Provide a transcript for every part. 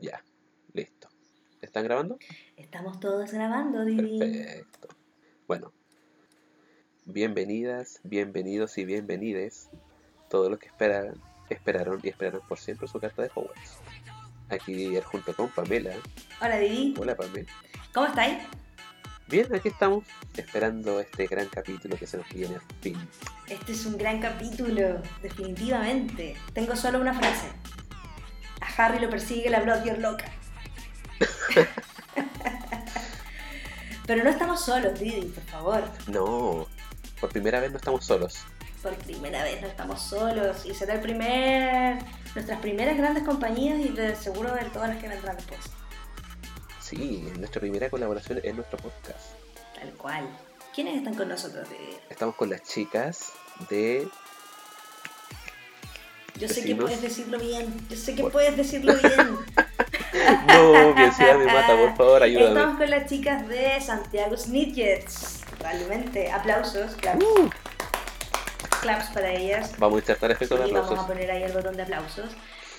Ya, listo. ¿Están grabando? Estamos todos grabando, Didi. Perfecto. Bueno, bienvenidas, bienvenidos y bienvenides todos los que esperan, esperaron y esperarán por siempre su carta de Hogwarts. Aquí junto con Pamela. Hola, Didi. Hola, Pamela. ¿Cómo estáis? Bien, aquí estamos esperando este gran capítulo que se nos viene al fin. Este es un gran capítulo, definitivamente. Tengo solo una frase. Harry lo persigue la Bloodyear loca. Pero no estamos solos, Didi, por favor. No, por primera vez no estamos solos. Por primera vez no estamos solos. Y será el primer. nuestras primeras grandes compañías y de seguro de todas las que vendrán después. Sí, nuestra primera colaboración en nuestro podcast. Tal cual. ¿Quiénes están con nosotros, Didi? Estamos con las chicas de Yo sé que puedes decirlo bien. Yo sé que Por- puedes decirlo bien. No, mi ansiedad me mata, por favor, ayúdame. Estamos con las chicas de Santiago Snidgets. Totalmente. Aplausos, claps. Uh, Claps para ellas. vamos a insertar efectos de Y vamos a aplausos. poner ahí el botón de aplausos.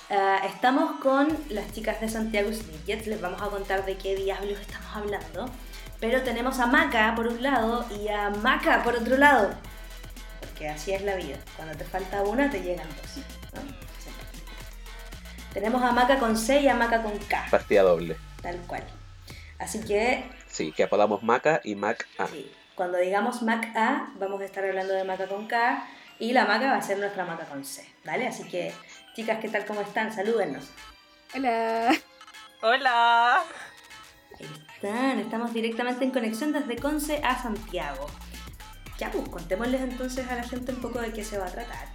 Ah, estamos con las chicas de Santiago Snidgets. Les vamos a contar de qué diablos estamos hablando. Pero tenemos a Maca por un lado y a Maca por otro lado. Porque así es la vida. Cuando te falta una, te llegan dos. Tenemos a Maca con C y a Maca con K. Partida doble. Tal cual. Así que, Sí, que apodamos Maca y Mac A. sí, cuando digamos Mac A, vamos a estar hablando de Maca con K y la Maca va a ser nuestra Maca con C, ¿vale? Así que, chicas, ¿qué tal? ¿Cómo están? Salúdennos. Hola. Hola. Ahí están, estamos directamente en conexión desde Conce a Santiago. Ya, pues contémosles entonces a la gente un poco de qué se va a tratar.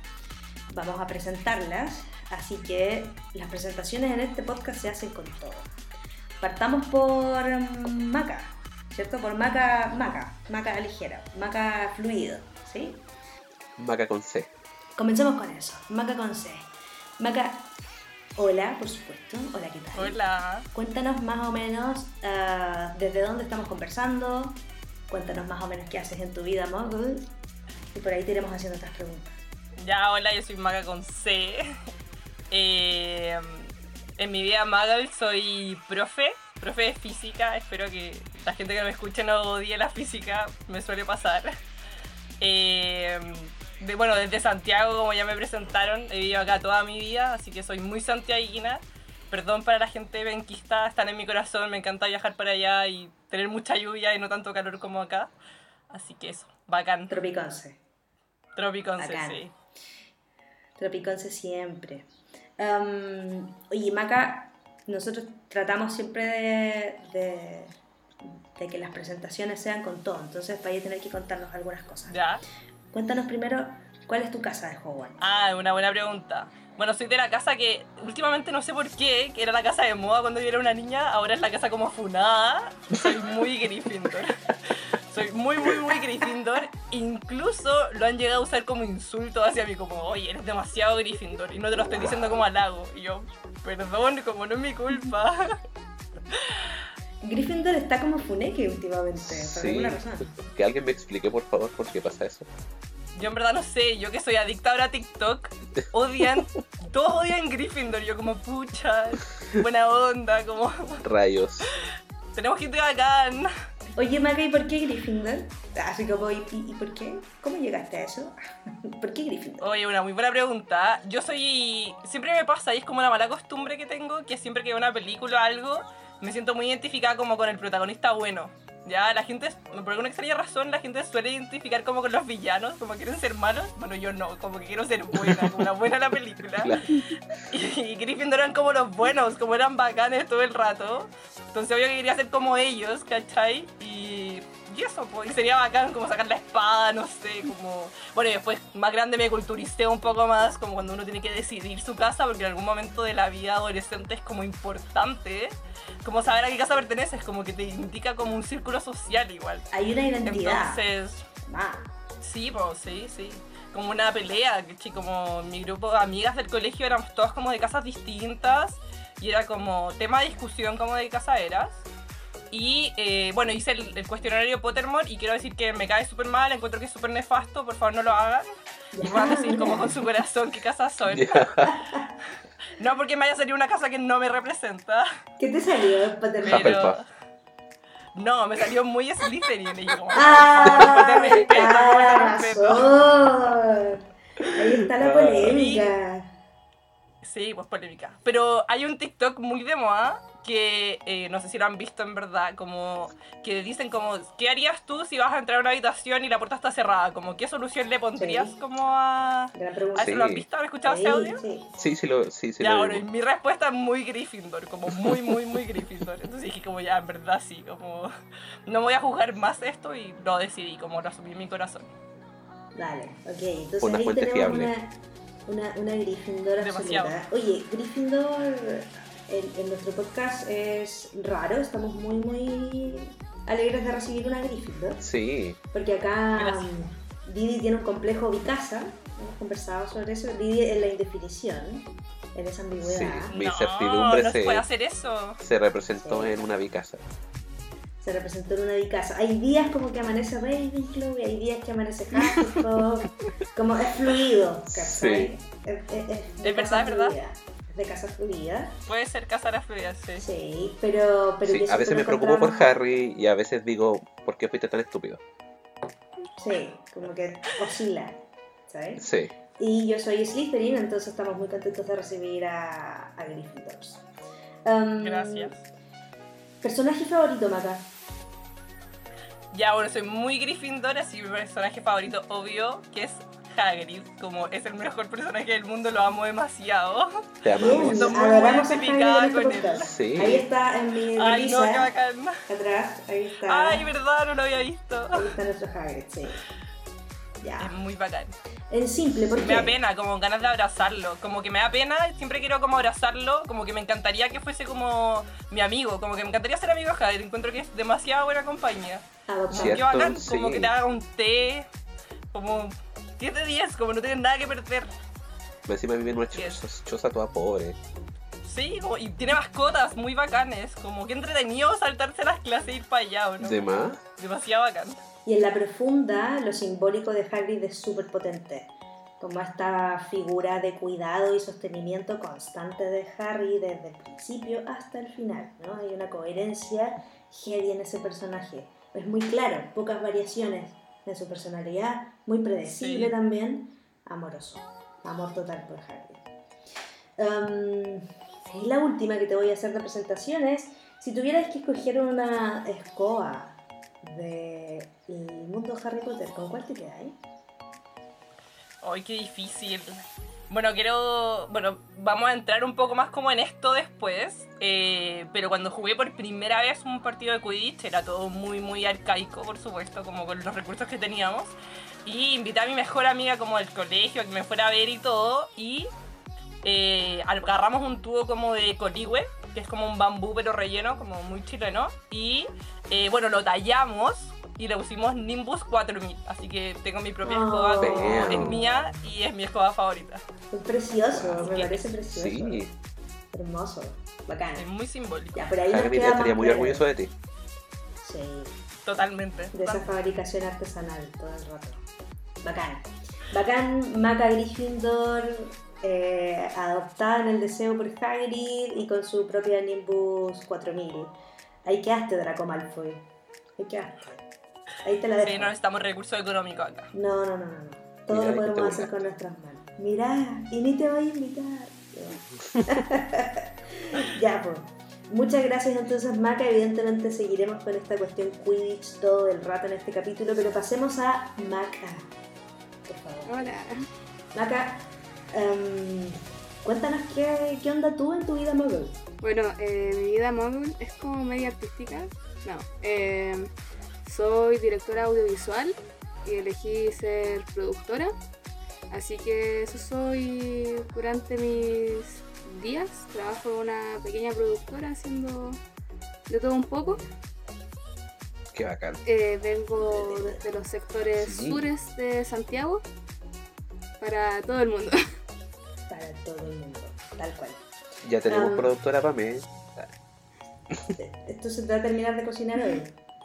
Vamos a presentarlas, así que las presentaciones en este podcast se hacen con todo. Partamos por mm, Maca, ¿cierto? Por Maca, Maca, Maca ligera, Maca fluido, ¿sí? Maca con C. Comencemos con eso, Maca con C. Maca, hola, por supuesto, hola, ¿qué tal? Hola. Cuéntanos más o menos ah, desde dónde estamos conversando, cuéntanos más o menos qué haces en tu vida, Muggle, y por ahí te iremos haciendo otras preguntas. Ya, hola, yo soy Maga con C. Eh, en mi vida Magal soy profe, profe de física. Espero que la gente que me escuche no odie la física, me suele pasar. Eh, de, bueno, desde Santiago, como ya me presentaron, he vivido acá toda mi vida, así que soy muy santiaguina. Perdón para la gente benquista, están en mi corazón, me encanta viajar para allá y tener mucha lluvia y no tanto calor como acá. Así que eso, bacán. Tropiconce, Tropiconce, sí. Tropiconce siempre. Oye, Maca, nosotros tratamos siempre de, de- de que las presentaciones sean con todo, entonces vaya a tener que contarnos algunas cosas. Ya. Cuéntanos primero, ¿cuál es tu casa de Hogwarts? Ah, una buena pregunta. Bueno, soy de la casa que últimamente no sé por qué, que era la casa de moda cuando yo era una niña, ahora es la casa como funada. Soy muy Gryffindor. Soy muy, muy, muy Gryffindor. Incluso lo han llegado a usar como insulto hacia mí, como, oye, eres demasiado Gryffindor. Y no te lo estoy diciendo como halago. Y yo, perdón, como no es mi culpa. Gryffindor está como funeque últimamente, por Sí. alguna razón. Que alguien me explique, por favor, por qué pasa eso. Yo en verdad no sé, yo que soy adicta ahora a TikTok, odian, todos odian Gryffindor. Yo como, pucha, buena onda, como, Rayos. tenemos gente bacán. Oye, Maca, ¿y por qué Gryffindor? Así como, ¿y, y- y por qué? ¿Cómo llegaste a eso? ¿Por qué Gryffindor? Oye, una muy buena pregunta. Yo soy. Siempre me pasa, y es como una mala costumbre que tengo, que siempre que veo una película o algo, me siento muy identificada como con el protagonista bueno. Ya, la gente, por alguna extraña razón, la gente suele identificar como con los villanos, como quieren ser malos. Bueno, yo no, como que quiero ser buena, como la buena de la película. Claro. Y Gryffindor eran como los buenos, como eran bacanes todo el rato. Entonces, obvio que quería ser como ellos, ¿cachai? Y, y eso, pues, y sería bacán como sacar la espada, no sé, como... Bueno, y después, más grande, me culturicé un poco más, como cuando uno tiene que decidir su casa, porque en algún momento de la vida adolescente es como importante, como saber a qué casa perteneces, como que te indica como un círculo social igual. Hay una identidad. Entonces, Ah, Sí, pues sí, sí. Como una pelea, que como mi grupo de amigas del colegio éramos todas como de casas distintas y era como tema de discusión como de casa eras. Y eh, bueno, hice el, el cuestionario Pottermore y quiero decir que me cae súper mal, encuentro que es súper nefasto, por favor no lo hagan. Y van a decir como con su corazón qué casas son. Ya. No porque me haya salido una casa que no me representa. ¿Qué te salió? Hufflepuff. No, me salió muy Slytherin. Y yo como, ¡Ah! Te respeto, ah, te respeto. razón. Ahí está la Ah. polémica. Sí, pues polémica. Pero hay un TikTok muy de moda que eh, no sé si lo han visto en verdad, como que dicen como, ¿qué harías tú si vas a entrar a una habitación y la puerta está cerrada? Como, ¿qué solución le pondrías Sí. como a... ¿A eso lo han Sí. visto? ¿Han escuchado Sí, ese audio? sí. Sí, sí lo, sí, sí ya, lo bueno, y mi respuesta es muy Gryffindor, como muy, muy, muy Gryffindor. Entonces dije como ya, en verdad sí, como no voy a juzgar más esto y lo decidí, como lo asumí en mi corazón. Dale, ok. Entonces Una ahí fuente tenemos fiable. una, una, una Gryffindor Demasiado. absoluta. Oye, Gryffindor en, en nuestro podcast es raro. Estamos muy, muy alegres de recibir una Gryffindor. Sí, Porque acá Gracias. Didi tiene un complejo bicasa. Hemos conversado sobre eso. Didi en la indefinición, en esa ambigüedad. Sí. Mi no, incertidumbre no se se- puede hacer eso. se representó Sí. en una bicasa. se representó en una bicasa. Hay días como que amanece Ravenclaw y hay días que amanece Hufflepuff. como es fluido, ¿cachai? Sí. Es, es- es Es de verdad, es verdad. fluida. De casa fluida. Puede ser casar a fluidez, sí. Sí, pero... pero Sí, a veces me preocupo por Harry y a veces digo, ¿por qué fuiste tan estúpido? Sí, como que oscila, ¿sabes? Sí, Y yo soy Slytherin, entonces estamos muy contentos de recibir a, a Gryffindors. Um, Gracias. Personaje favorito, Maca. Ya, bueno, soy muy Gryffindor, así mi personaje favorito, obvio, que es Hagrid. Como es el mejor personaje del mundo, lo amo demasiado. te Bien, amamos. Siento muy adoramos a identificada este con él. Sí. Ahí está en mi Ay, no, qué bacán. atrás, ahí está. Ay, verdad, no lo había visto. Ahí está nuestro Hagrid, sí. Ya. Es muy bacán. En simple, ¿por qué? Me da pena, como ganas de abrazarlo. Como que me da pena, siempre quiero como abrazarlo. Como que me encantaría que fuese como mi amigo. Como que me encantaría ser amigo de Hagrid. Encuentro que es demasiado buena compañía. Adoptado. Como que bacán, como sí. que te haga un té. Como 10 de 10, como no tienes nada que perder. Encima vive en una choza, choza toda pobre. Sí, como- y tiene mascotas muy bacanes. Como que entretenido saltarse las clases e ir para allá, ¿o ¿no? ¿De más? Demasiado bacán. Y en la profunda, lo simbólico de Hagrid es súper potente. Como esta figura de cuidado y sostenimiento constante de Harry desde el principio hasta el final. ¿no? Hay una coherencia heavy en ese personaje. Es muy claro, pocas variaciones en su personalidad, muy predecible Sí. también, amoroso. Amor total por Harry. Um, y la última que te voy a hacer de presentación es, si tuvieras que escoger una escoba del mundo de Harry Potter, ¿con cuál te quedas? Ay, qué difícil. Bueno, quiero. Bueno, vamos a entrar un poco más como en esto después. eh, pero cuando jugué por primera vez un partido de Quidditch era todo muy, muy arcaico, por supuesto, como con los recursos que teníamos. Y invité a mi mejor amiga como del colegio a que me fuera a ver y todo. Y eh, agarramos un tubo como de coligüe, que es como un bambú pero relleno, como muy chileno. Y eh, bueno, lo tallamos y le pusimos Nimbus 4000. Así que tengo mi propia Oh. escoba, es mía y es mi escoba favorita. Es precioso, Así me que- parece precioso. Sí, Hermoso, bacán. Es muy simbólico, Ya, por ahí nos Hagrid queda estaría más muy orgulloso de ti. Sí, totalmente. de esa fabricación artesanal todo el rato. Bacán. Bacán, Maca Gryffindor, eh, adoptada en el deseo por Hagrid y con su propia Nimbus 4000. Ahí quedaste, Draco Malfoy. Ahí quedaste. Ahí te la dejo. Sí, no necesitamos recursos económicos acá. No, no, no, no. Todo lo podemos hacer con nuestras manos. Mirá, y ni te voy a invitar. ya, pues. Muchas gracias entonces, Maca. Evidentemente seguiremos con esta cuestión Quidditch todo el rato en este capítulo, pero pasemos a Maca. Hola. Maca, em, cuéntanos qué, qué onda tú en tu vida muggle. Bueno, eh, mi vida móvil es como media artística. No. eh, soy directora audiovisual y elegí ser productora. Así que eso soy durante mis días. Trabajo en una pequeña productora haciendo de todo un poco. Qué bacán. Eh, vengo desde los sectores Sí. sures de Santiago para todo el mundo. Para todo el mundo, tal cual. Ya tenemos Ah. productora para mí. Esto se te va a terminar de cocinar hoy.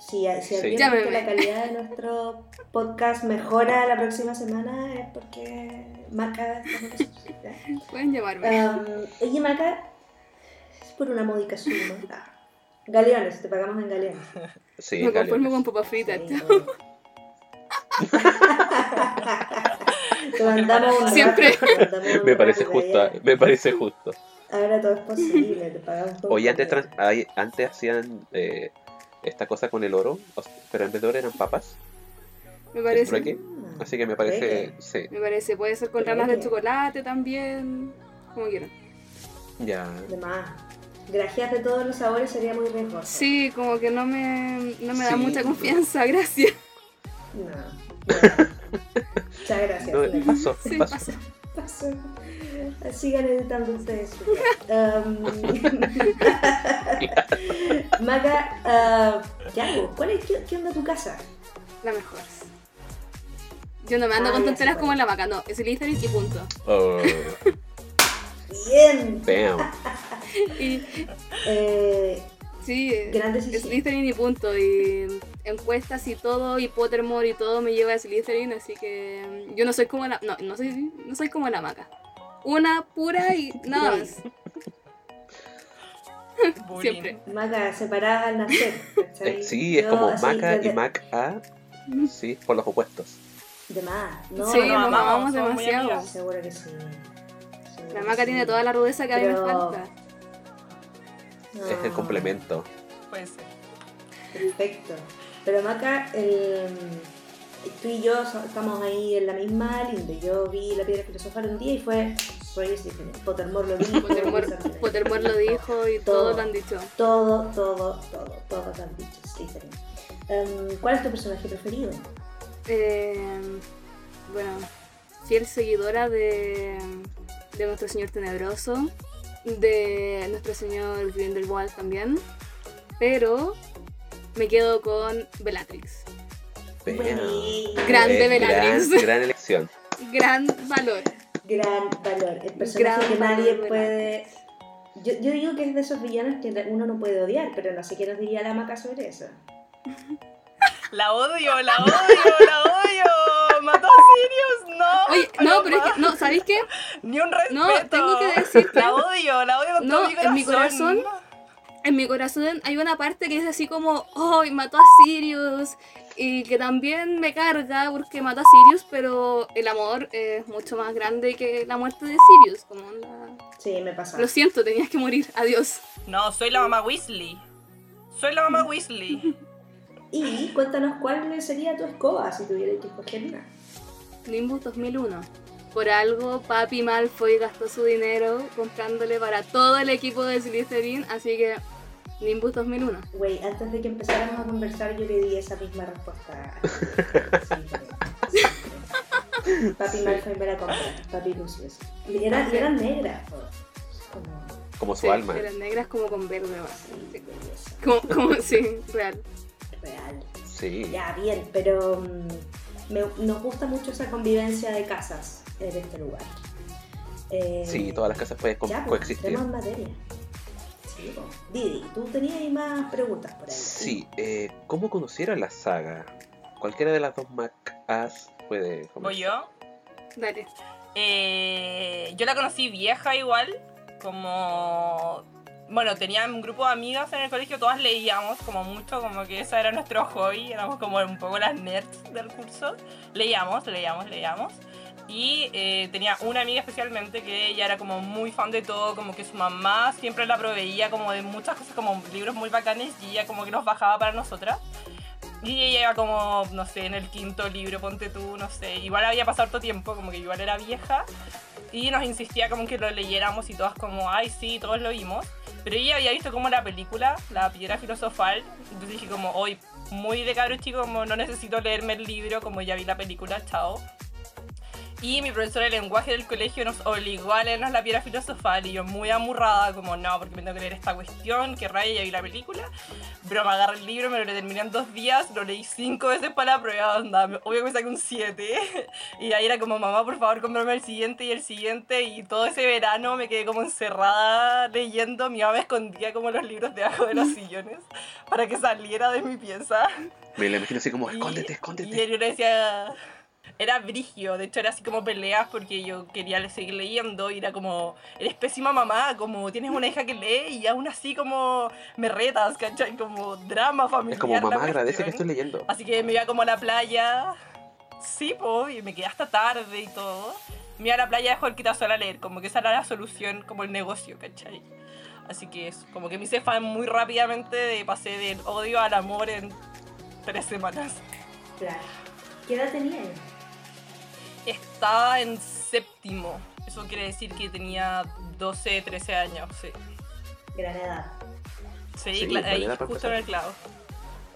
Si, si Sí. que la calidad de nuestro podcast mejora la próxima semana es porque Maca. Pueden llamarme. Um, oye, Maca, es por una módica suma. Galeones, te pagamos en galeones. Sí, Me conformo Galeones. con papas fritas. Sí, mandamos un Siempre. mandamos un Me parece justo, me parece justo. Ahora todo es posible, te pagamos todo. Oye, antes, trans- antes hacían eh, esta cosa con el oro, pero en vez de oro eran papas. Me ¿El parece. Ah, Así que me parece, sí, Me parece. Puede ser con ranas de chocolate también. Como quieran. ya. De más. Gracias de todos los sabores sería muy riesgoso. Sí, como que no me, no me da mucha confianza, gracias. No. no. Muchas gracias. No, paso, Sí, paso. Paso. Sigan editando ustedes. Um, Maca, ah, ¿qué hago? ¿Cuál es, qué, qué onda tu casa? La mejor. Yo no me ando Ah, con ya tonteras como en la vaca, no. Es Slytherin y punto. Oh, Bien. bam. Y Eh, sí, Gran decisión. Slytherin y punto. Y encuestas y todo, y Pottermore y todo me lleva a Slytherin, así que mm, yo no soy como la. No, no soy, no soy como la maca. Una pura y nada más. Bullying. Siempre. Maca, separadas al nacer. ¿cachai? Eh, sí, es Yo como Maca y desde- Mac A, sí, por los opuestos. De más. No, Sí, no, nos no, amamos demasiado. Seguro que sí. Seguro La maca sí. tiene toda la rudeza que a mí me Pero- Es el Ah, complemento. Puede ser. Perfecto. Pero Maca, el- tú y yo so- estamos ahí en la misma linde. Yo vi la piedra filosofal un día y fue. Soy. Pottermore lo dijo. Pottermore, lo dijo y Todo. todos lo han dicho. Todo, todo, todo, todo lo han dicho. Slytherin. Em, ¿Cuál es tu personaje preferido? Eh, bueno, fiel seguidora de, de nuestro Señor Tenebroso, de nuestro Señor Grindelwald también, pero me quedo con Bellatrix. Grande Bellatrix. Gran, gran elección. Gran valor. Gran valor. El personaje Gran que valor nadie de puede. Yo, yo digo que es de esos villanos que uno no puede odiar, pero no sé qué nos diría la maca sobre eso. La odio, la odio, la odio. Mató a Sirius, no. Oye, no, pero es que, no, ¿sabéis qué? Ni un respeto. No, tengo que decir que- La odio, la odio con No, todo mi corazón. en mi corazón En mi corazón hay una parte que es así como, oh, mató a Sirius, y que también me carga porque mató a Sirius, pero el amor es mucho más grande que la muerte de Sirius. Como la... Sí, me pasa. Lo siento, tenías que morir, adiós. No, soy la mamá Weasley. Soy la mamá Weasley. Y cuéntanos cuál sería tu escoba si tuvieras que escoger una. Nimbus 2001. Por algo, Papi Malfoy gastó su dinero comprándole para todo el equipo de Slytherin, así que Nimbus 2001. Güey, antes de que empezáramos a conversar, yo le di esa misma respuesta. Sí, sí. Papi Malfoy me la compró, Papi Lucius. Y eran, y eran negras, po. como Como su Sí, alma. Eran negras como con verde. belleza, Como, como, sí, real. Real. Sí. Ya, bien, pero mm, me- nos gusta mucho esa convivencia de casas en este lugar. Eh, Sí, todas las casas pueden co- ya, pues, coexistir. en materia. Sí, po. Didi, tú tenías ahí más preguntas por ahí. Sí, eh, ¿cómo conocieron la saga? Cualquiera de las dos Mac-As puede comenzar. ¿Voy yo? Dale. Eh, yo la conocí vieja igual, como... Bueno, tenía un grupo de amigas en el colegio, todas leíamos como mucho, como que ese era nuestro hobby, éramos como un poco las nerds del curso. Leíamos, leíamos, leíamos. Y eh, tenía una amiga especialmente que ella era como muy fan de todo, como que su mamá siempre la proveía como de muchas cosas, como libros muy bacanes y ella como que los bajaba para nosotras. Y ella iba como, no sé, en el quinto libro, ponte tú, no sé. Igual había pasado harto tiempo, como que igual era vieja. Y nos insistía como que lo leyéramos y todas como, ay, sí, todos lo vimos. Pero ella había visto como la película, La Piedra Filosofal. Entonces dije como, hoy, muy de cabro chico, como no necesito leerme el libro, como ya vi la película, chao. Y mi profesora de lenguaje del colegio nos obligó a leernos la piedra filosofal y yo muy amurrada, como no, porque me tengo que leer esta cuestión, que raya ya vi la película. Pero me agarré el libro, me lo terminé en dos días, lo leí cinco veces para la prueba, onda, obvio que me saqué un 7. Y ahí era como, mamá, por favor, cómprame el siguiente y el siguiente. Y todo ese verano me quedé como encerrada leyendo. Mi mamá me escondía como los libros debajo de los sillones para que saliera de mi pieza. Me lo imagino así como, Y- escóndete, Y escóndete. yo le decía. Era brigio, de hecho era así como peleas porque yo quería seguir leyendo y era como, eres pésima mamá, como tienes una hija que lee y aún así como me retas, ¿cachai? Como drama familiar. Es como, mamá, agradece que cuestión". estoy leyendo. Así que me iba como a la playa, sí, po, y me quedé hasta tarde y todo. Me iba a la playa de el quitasol a leer, como que esa era la solución, como el negocio, ¿cachai? Así que es como que me hice fan muy rápidamente, de, pasé del odio al amor en tres semanas. Claro. ¿Qué edad tenía? Estaba en séptimo. Eso quiere decir que tenía 12, 13 años, sí. Gran edad. Sí, ahí justo en el clavo.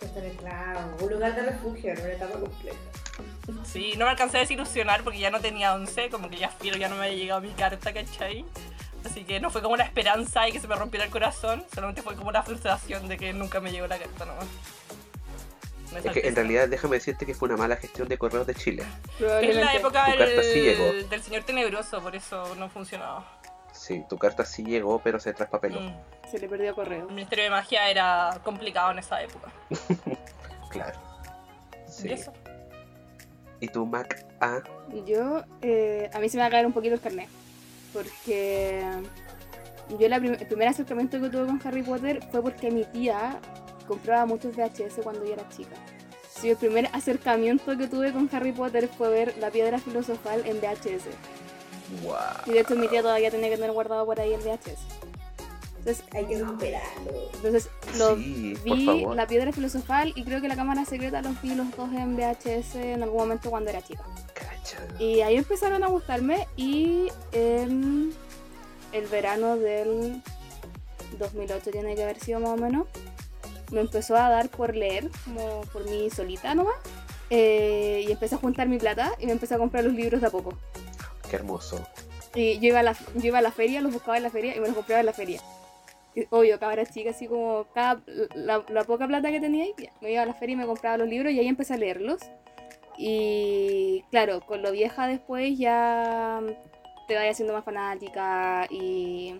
Esto en el clavo. Un lugar de refugio en una etapa compleja. Sí, no me alcancé a desilusionar porque ya no tenía 11, como que ya filo, ya no me había llegado mi carta, ¿cachai? Así que no fue como una esperanza y que se me rompiera el corazón, solamente fue como una frustración de que nunca me llegó la carta nomás. Me Es que en realidad déjame decirte que fue una mala gestión de correos de Chile. Es la época Tu carta sí llegó. del, del señor tenebroso, por eso no funcionaba. Sí, tu carta sí llegó, pero se traspapeló. Mm. Se le perdió correo. El Ministerio de Magia era complicado en esa época. Claro. Sí. ¿Y eso? ¿Y tu Mac A? Yo, eh, a mí se me va a caer un poquito el carnet. Porque yo la prim- el primer acercamiento que tuve con Harry Potter fue porque mi tía compraba muchos VHS cuando yo era chica. Sí, el primer acercamiento que tuve con Harry Potter fue ver la piedra filosofal en VHS. ¡Wow! Y de hecho mi tía todavía tenía que tener guardado por ahí el VHS. Entonces, Hay que recuperarlo. entonces lo Sí, vi la piedra filosofal y creo que la cámara secreta los vi los dos en VHS en algún momento cuando era chica. Cacha. Y ahí empezaron a gustarme y en el verano del 2008 tiene que haber sido más o menos, me empezó a dar por leer, como por mí solita nomás. Eh, y empecé a juntar mi plata y me empecé a comprar los libros de a poco. Qué hermoso. Y yo iba, a la, yo iba a la feria, los buscaba en la feria y me los compraba en la feria. Y, obvio, cabra chica, así como cada, la, la poca plata que tenía, ya, me iba a la feria y me compraba los libros y ahí empecé a leerlos. Y claro, con lo vieja después ya te vayas haciendo más fanática y,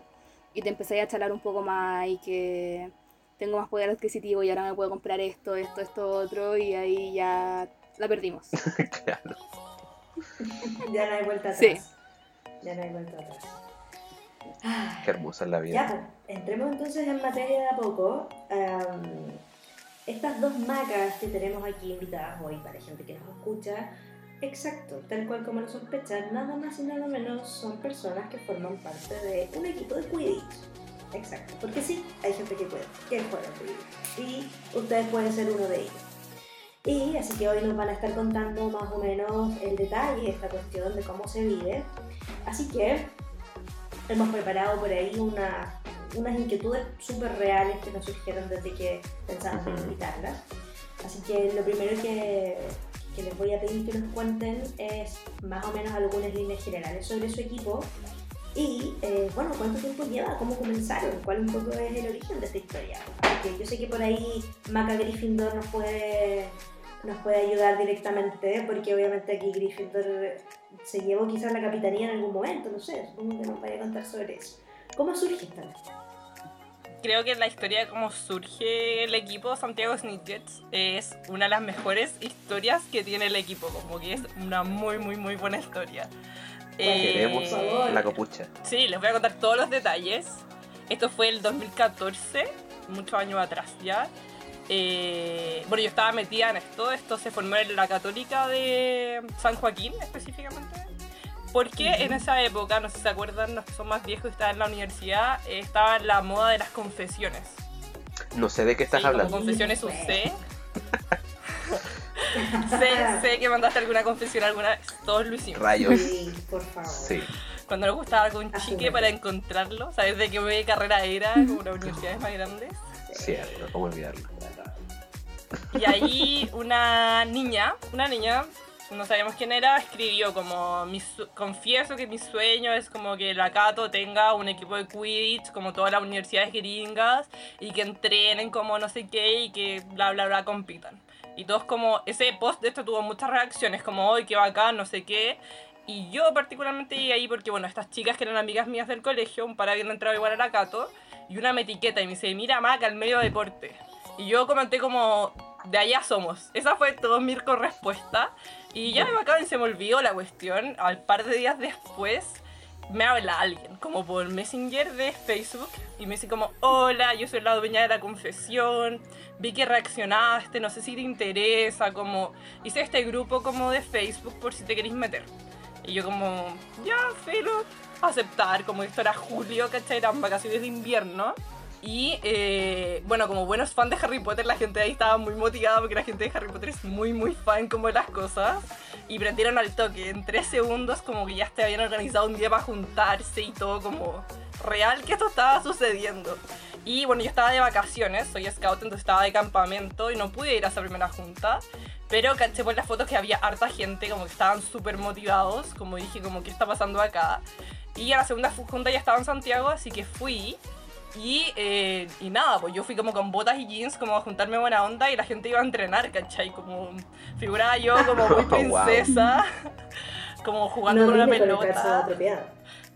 y te empecé a chalar un poco más y que tengo más poder adquisitivo y ahora me puedo comprar esto, esto, esto, otro y ahí ya la perdimos. claro. Ya no hay vuelta atrás. Sí. Ya no hay vuelta atrás. Ay, Qué hermosa es la Ya, vida. pues, entremos entonces en materia de a poco. Am, estas dos macas que tenemos aquí invitadas hoy para gente que nos escucha, exacto, tal cual como lo sospechan, nada más y nada menos son personas que forman parte de un equipo de Quidditch. Exacto, porque sí, hay gente que puede, que juega. Y ustedes pueden ser uno de ellos. Y así que hoy nos van a estar contando más o menos el detalle de esta cuestión de cómo se vive. Así que hemos preparado por ahí una- unas inquietudes súper reales que nos surgieron desde que pensamos en invitarlas. Así que lo primero que, que les voy a pedir que nos cuenten es más o menos algunas líneas generales sobre su equipo y, eh, bueno, cuánto tiempo lleva, cómo comenzaron, cuál un poco es el origen de esta historia. Porque yo sé que por ahí Maca Gryffindor nos puede, nos puede ayudar directamente, porque obviamente aquí Gryffindor se llevó quizás la capitanía en algún momento, no sé, supongo que nos vaya a contar sobre eso. ¿Cómo surge esta? Creo que la historia de cómo surge el equipo Santiago Snitchets es una de las mejores historias que tiene el equipo, como que es una muy, muy, muy buena historia. Eh, Queremos la copucha. Sí, les voy a contar todos los detalles. Esto fue el 2014, muchos años atrás ya. Eh, bueno, yo estaba metida en esto. Esto se formó en la Católica de San Joaquín, específicamente. Porque en esa época, no sé si se acuerdan, los que son más viejos y estaban en la universidad, eh, estaba la moda de las confesiones. No sé de qué estás Sí, como hablando. confesiones UC. sé, sé que mandaste alguna confesión alguna vez. Todos lo hicimos. Rayos. Sí, por favor. Sí. Cuando nos gustaba algún chique para encontrarlo, ¿sabes de qué carrera era? Como las universidades más grandes. Cierto, ¿cómo olvidarlo? Y ahí una niña, una niña no sabíamos quién era, escribió como, mi confieso que mi sueño es como que la Cato tenga un equipo de Quidditch, como todas las universidades gringas, y que entrenen como no sé qué, y que bla, bla, bla, compitan. Y todos como, ese post de esto tuvo muchas reacciones, como, hoy qué bacán, no sé qué. Y yo particularmente llegué ahí porque, bueno, estas chicas que eran amigas mías del colegio, un par habían entrado igual a la Cato, y una me etiqueta y me dice, mira Maca, el medio deporte. Y yo comenté como, de allá somos. Esa fue todo mi respuesta. Y ya me acaban, se me olvidó la cuestión. Al par de días después me habla alguien, como por Messenger de Facebook, y me dice como, hola, yo soy la dueña de la confesión, vi que reaccionaste, no sé si te interesa, como, hice este grupo como de Facebook por si te queréis meter. Y yo como, ya, filo, aceptar, como esto era julio, ¿cachai? Eran vacaciones de invierno. Y eh, bueno, como buenos fans de Harry Potter, la gente ahí estaba muy motivada porque la gente de Harry Potter es muy, muy fan como de las cosas. Y prendieron al toque. En tres segundos, como que ya te habían organizado un día para juntarse y todo, como real que esto estaba sucediendo. Y bueno, yo estaba de vacaciones, soy scout, entonces estaba de campamento y no pude ir a esa primera junta. Pero caché por las fotos que había harta gente, como que estaban súper motivados. Como dije, como, ¿qué está pasando acá? Y a la segunda junta ya estaba en Santiago, así que fui. Y, eh, y nada, pues yo fui como con botas y jeans, como a juntarme buena onda y la gente iba a entrenar, ¿cachai? Como figuraba yo como muy Wow. princesa, como jugando no con una pelota.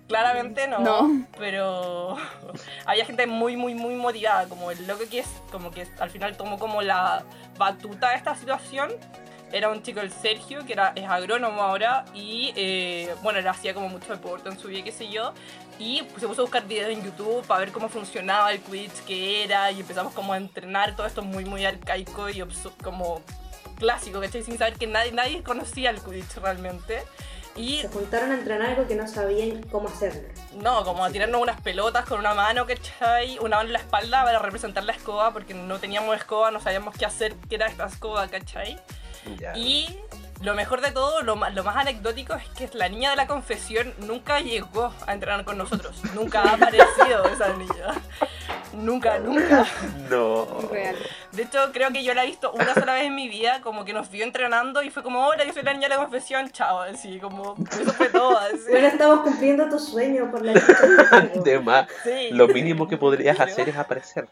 Claramente no, No. pero había gente muy, muy, muy motivada, como el loco que es, como que al final tomó como la batuta de esta situación. Era un chico, el Sergio, que era, es agrónomo ahora y eh, bueno, él hacía como mucho deporte en su vida, qué sé yo. Y pues, se puso a buscar videos en YouTube para ver cómo funcionaba el Quidditch, qué era, y empezamos como a entrenar todo esto muy, muy arcaico y como clásico, ¿cachai? Sin saber que nadie, nadie conocía el Quidditch realmente. Y Se juntaron a entrenar algo que no sabían cómo hacerlo. no, como a tirarnos unas pelotas con una mano, ¿cachai? Una mano en la espalda para representar la escoba, porque no teníamos escoba, no sabíamos qué hacer, qué era esta escoba, ¿cachai? Ya. Y lo mejor de todo, lo más, lo más anecdótico es que la niña de la confesión nunca llegó a entrenar con nosotros. Nunca ha aparecido esa niña. Nunca, nunca. No. Real. De hecho, creo que yo la he visto una sola vez en mi vida, como que nos vio entrenando y fue como, hola, yo soy la niña de la confesión, chao, así, como, eso fue todo, así. Bueno, estamos cumpliendo tu sueño por la. De más, Sí. lo mínimo que podrías hacer es aparecer.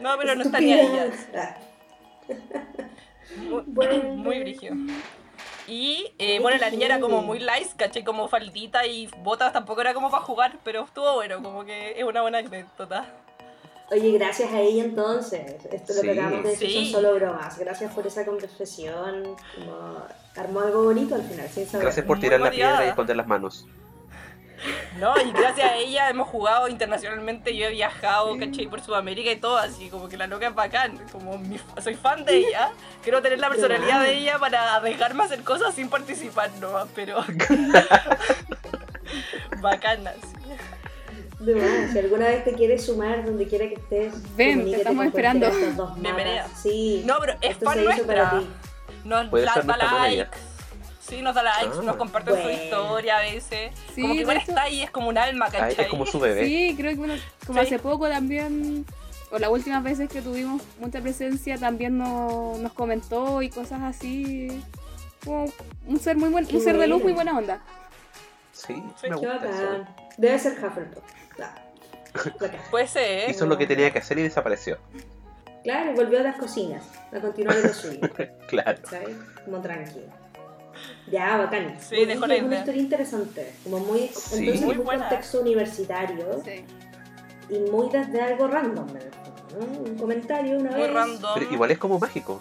No, pero no estaría ella. Muy, Bueno. muy brígido. Y eh, bueno, la niña era como muy light, caché como faldita y botas tampoco era como para jugar, pero estuvo bueno, como que es una buena anécdota. Oye, gracias a ella entonces. Esto lo Sí. que acabamos de decir Sí. son solo bromas. Gracias por esa confesión. Como, armó algo bonito al final, sin saber. Gracias por Muy tirar la motivada. piedra y esconder las manos. No, y gracias a ella hemos jugado internacionalmente, yo he viajado, caché, por Sudamérica y todo, así como que la loca es bacán, como mi- soy fan de ella, quiero tener la personalidad de ella para arriesgarme a hacer cosas sin participar nomás, pero bacanas. De más, si alguna vez te quieres sumar donde quiera que estés, Ven, te estamos esperando. Bienvenida. Sí. No, pero es esto fan nuestra. para ti. Nos da manager. Sí, nos da likes, Ah. nos comparte su historia a veces. Sí, como que de igual hecho- está ahí, es como un alma, Ay, ¿cachai? es como su bebé. Sí, creo que bueno, como Sí. hace poco también, o las últimas veces que tuvimos mucha presencia, también no- nos comentó y cosas así. Como un ser muy buen, un ser de luz muy buena onda. Sí, Sí, me gusta eso. Debe ser Hufflepuff. Ah. Puede ser, Hizo lo que tenía que hacer y desapareció. Claro, y volvió a las cocinas a continuar en lo suyo. Claro. ¿sabes? Como tranquilo. Ya, bacán. Sí, dejó la es una idea. historia interesante. Como muy, Sí. entonces Muy buena. contexto universitario Sí. y muy desde algo random, ¿no? Un comentario una muy vez. random. Pero igual es como mágico.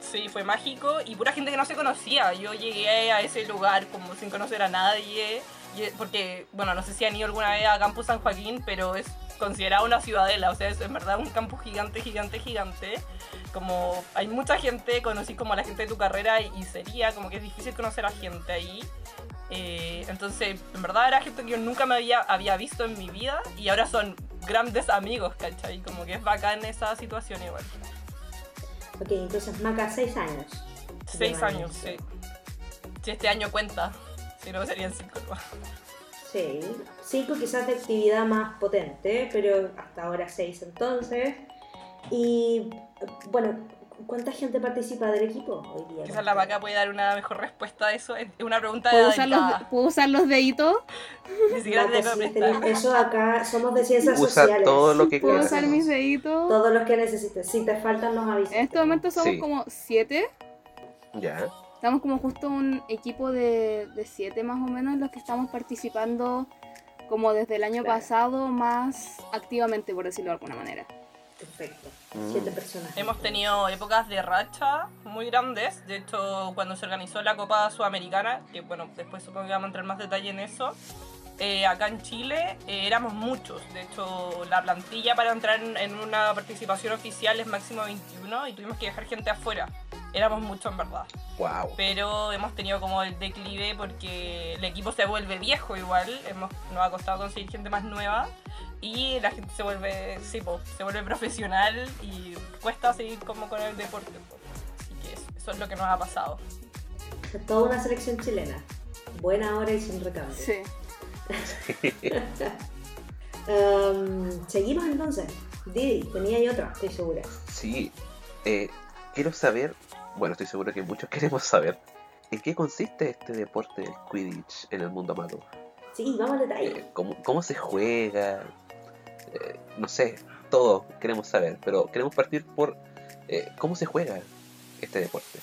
Sí, fue mágico y pura gente que no se conocía. Yo llegué a ese lugar como sin conocer a nadie. y- Porque, bueno, no sé si han ido alguna vez a Campus San Joaquín, pero es considerado una ciudadela. O sea, es en verdad un campus gigante, gigante, gigante. Como hay mucha gente, conocí como a la gente de tu carrera y, sería como que es difícil conocer a gente ahí. Eh, entonces, en verdad era gente que yo nunca me había, había visto en mi vida y ahora son grandes amigos, ¿cachai? Como que es bacán esa situación igual. Ok, entonces Maca, seis años. Seis años, sí. Si este año cuenta, si no serían cinco. ¿no? Sí, cinco quizás de actividad más potente, pero hasta ahora seis entonces. Y bueno, ¿Cuánta gente participa del equipo hoy día? Quizás la vaca puede dar una mejor respuesta a eso. Es una pregunta ¿Puedo usar, los. ¿Puedo usar los deditos? Ni siquiera te tengo Eso acá somos de ciencias Usa sociales. todo lo que ¿Puedo quieras. usar mis deditos? Todos los que necesites. Si te faltan, nos avisas. En este momento somos Sí. como siete. Ya. Estamos como justo un equipo de, de siete más o menos los que estamos participando como desde el año Claro. pasado más activamente, por decirlo de alguna manera. Perfecto. Mm. Siete personas. Hemos tenido épocas de racha muy grandes. De hecho, cuando se organizó la Copa Sudamericana, que bueno, después supongo que vamos a entrar más detalle en eso, eh, acá en Chile eh, éramos muchos. De hecho, la plantilla para entrar en, en una participación oficial es máximo 21 y tuvimos que dejar gente afuera. Éramos muchos en verdad. Wow. Pero hemos tenido como el declive porque el equipo se vuelve viejo igual. Hemos, nos ha costado conseguir gente más nueva. Y la gente se vuelve, sí, po, se vuelve profesional y cuesta seguir como con el deporte. po. Así que eso, eso es lo que nos ha pasado. Toda una selección chilena. Buena hora y sin recambio. Sí. Um, seguimos entonces. Didi, tenía ahí otra, estoy segura. Sí. Eh, quiero saber, bueno, estoy seguro que muchos queremos saber, ¿en qué consiste este deporte del Quidditch en el mundo amateur? Sí, vamos al detalle. Eh, ¿cómo, cómo se juega? Eh, no sé, todo queremos saber, pero queremos partir por cómo se juega este deporte.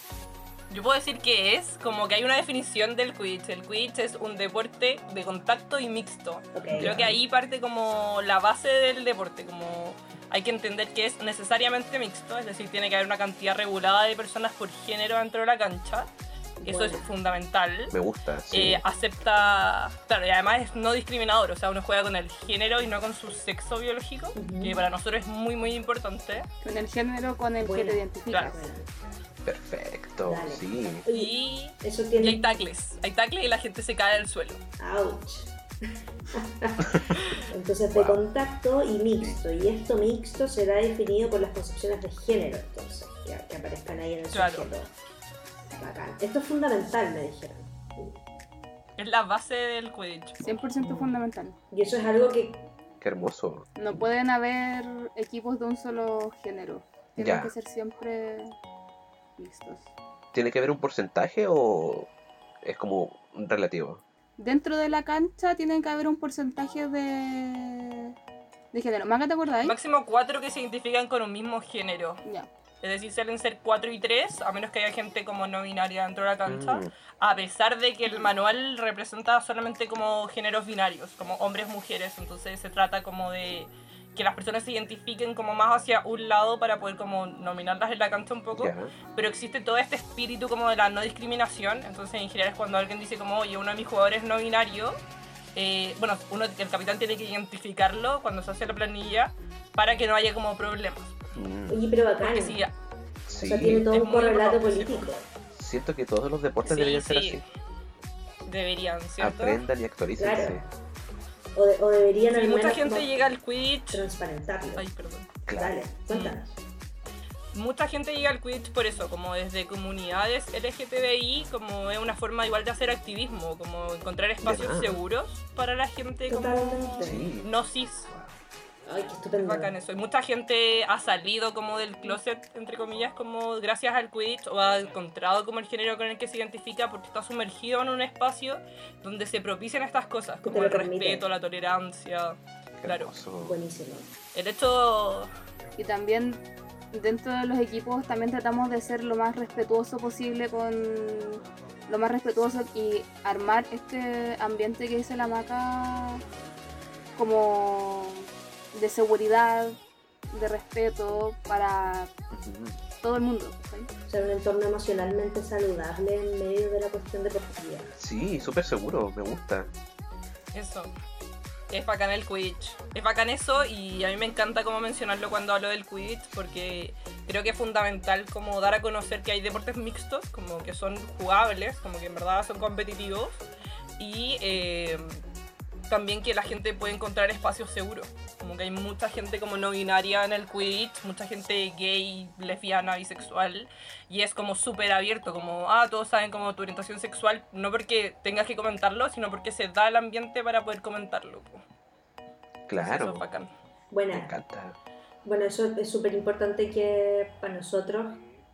Yo puedo decir que es como que hay una definición del Quidditch. El Quidditch es un deporte de contacto y mixto. Ok. Creo que ahí parte como la base del deporte, como hay que entender que es necesariamente mixto, es decir, tiene que haber una cantidad regulada de personas por género dentro de la cancha. Eso es Buena. fundamental. Me gusta, sí. Eh, acepta, claro, y además es no discriminador, o sea, uno juega con el género y no con su sexo biológico, Ujú. que para nosotros es muy, muy importante. Con el género con el Buena. que te identificas. Claro. Perfecto, Dale. sí. Y, eso y hay tiene. tackles, hay tackles y la gente se cae del suelo. Ouch. Entonces, de Wow. contacto y mixto. Y esto mixto será definido por las concepciones de género, entonces, que, que aparezcan ahí en el Claro. sujeto. Bacán. Esto es fundamental, me dijeron. Es la base del Quidditch. 100% fundamental. Y eso es algo que Qué hermoso. No pueden haber equipos de un solo género. Tienen Ya. que ser siempre mixtos. ¿Tiene que haber un porcentaje o es como relativo? Dentro de la cancha tienen que haber un porcentaje de, de género. ¿Maga te acordáis? Máximo cuatro que se identifican con un mismo género. Ya. Es decir, suelen ser 4 y 3, a menos que haya gente como no binaria dentro de la cancha. Mm, A pesar de que el manual representa solamente como géneros binarios, como hombres, mujeres. Entonces se trata como de que las personas se identifiquen como más hacia un lado para poder como nominarlas en la cancha un poco. ya. Pero existe todo este espíritu como de la no discriminación. Entonces en general es cuando alguien dice como, oye, uno de mis jugadores es no binario. eh, bueno, uno, el capitán tiene que identificarlo cuando se hace la planilla para que no haya como problemas. Mm, Oye, pero bacán. Porque O sí. sea, tiene todo es un correlato político. Siento que todos los deportes Sí, deberían ser sí. así. deberían, ¿cierto? Aprendan y actualícense. Claro. O, de- o deberían Sí, al mucha menos gente como llega al Quidditch. transparentarlo. Ay, perdón. Claro. Dale, cuéntanos. Mucha gente llega al Quidditch por eso, como desde comunidades LGTBI, como es una forma igual de hacer activismo, como encontrar espacios seguros para la gente como Totalmente. Sí. no cis. Ay, qué Es estupendo. bacán eso. Y mucha gente ha salido como del closet, entre comillas, como gracias al Quidditch o ha encontrado como el género con el que se identifica porque está sumergido en un espacio donde se propician estas cosas, como el permite. respeto, la tolerancia. Qué Claro. hermoso. Buenísimo. El hecho Y también dentro de los equipos también tratamos de ser lo más respetuoso posible con lo más respetuoso y armar este ambiente que dice la maca como de seguridad, de respeto para todo el mundo. O sea, un entorno emocionalmente saludable en medio de la cuestión deportiva. Sí, súper seguro, me gusta. Eso. Es bacán el Quidditch. Es bacán eso y a mí me encanta como mencionarlo cuando hablo del Quidditch porque creo que es fundamental como dar a conocer que hay deportes mixtos, como que son jugables, como que en verdad son competitivos y eh, también que la gente puede encontrar espacios seguros. Como que hay mucha gente como no binaria en el Quidditch, mucha gente gay, lesbiana, bisexual y es como súper abierto, como, ah, todos saben como tu orientación sexual, no porque tengas que comentarlo, sino porque se da el ambiente para poder comentarlo. po. Eso Claro, es bacán. me Bueno, encanta. bueno, eso es súper importante que para nosotros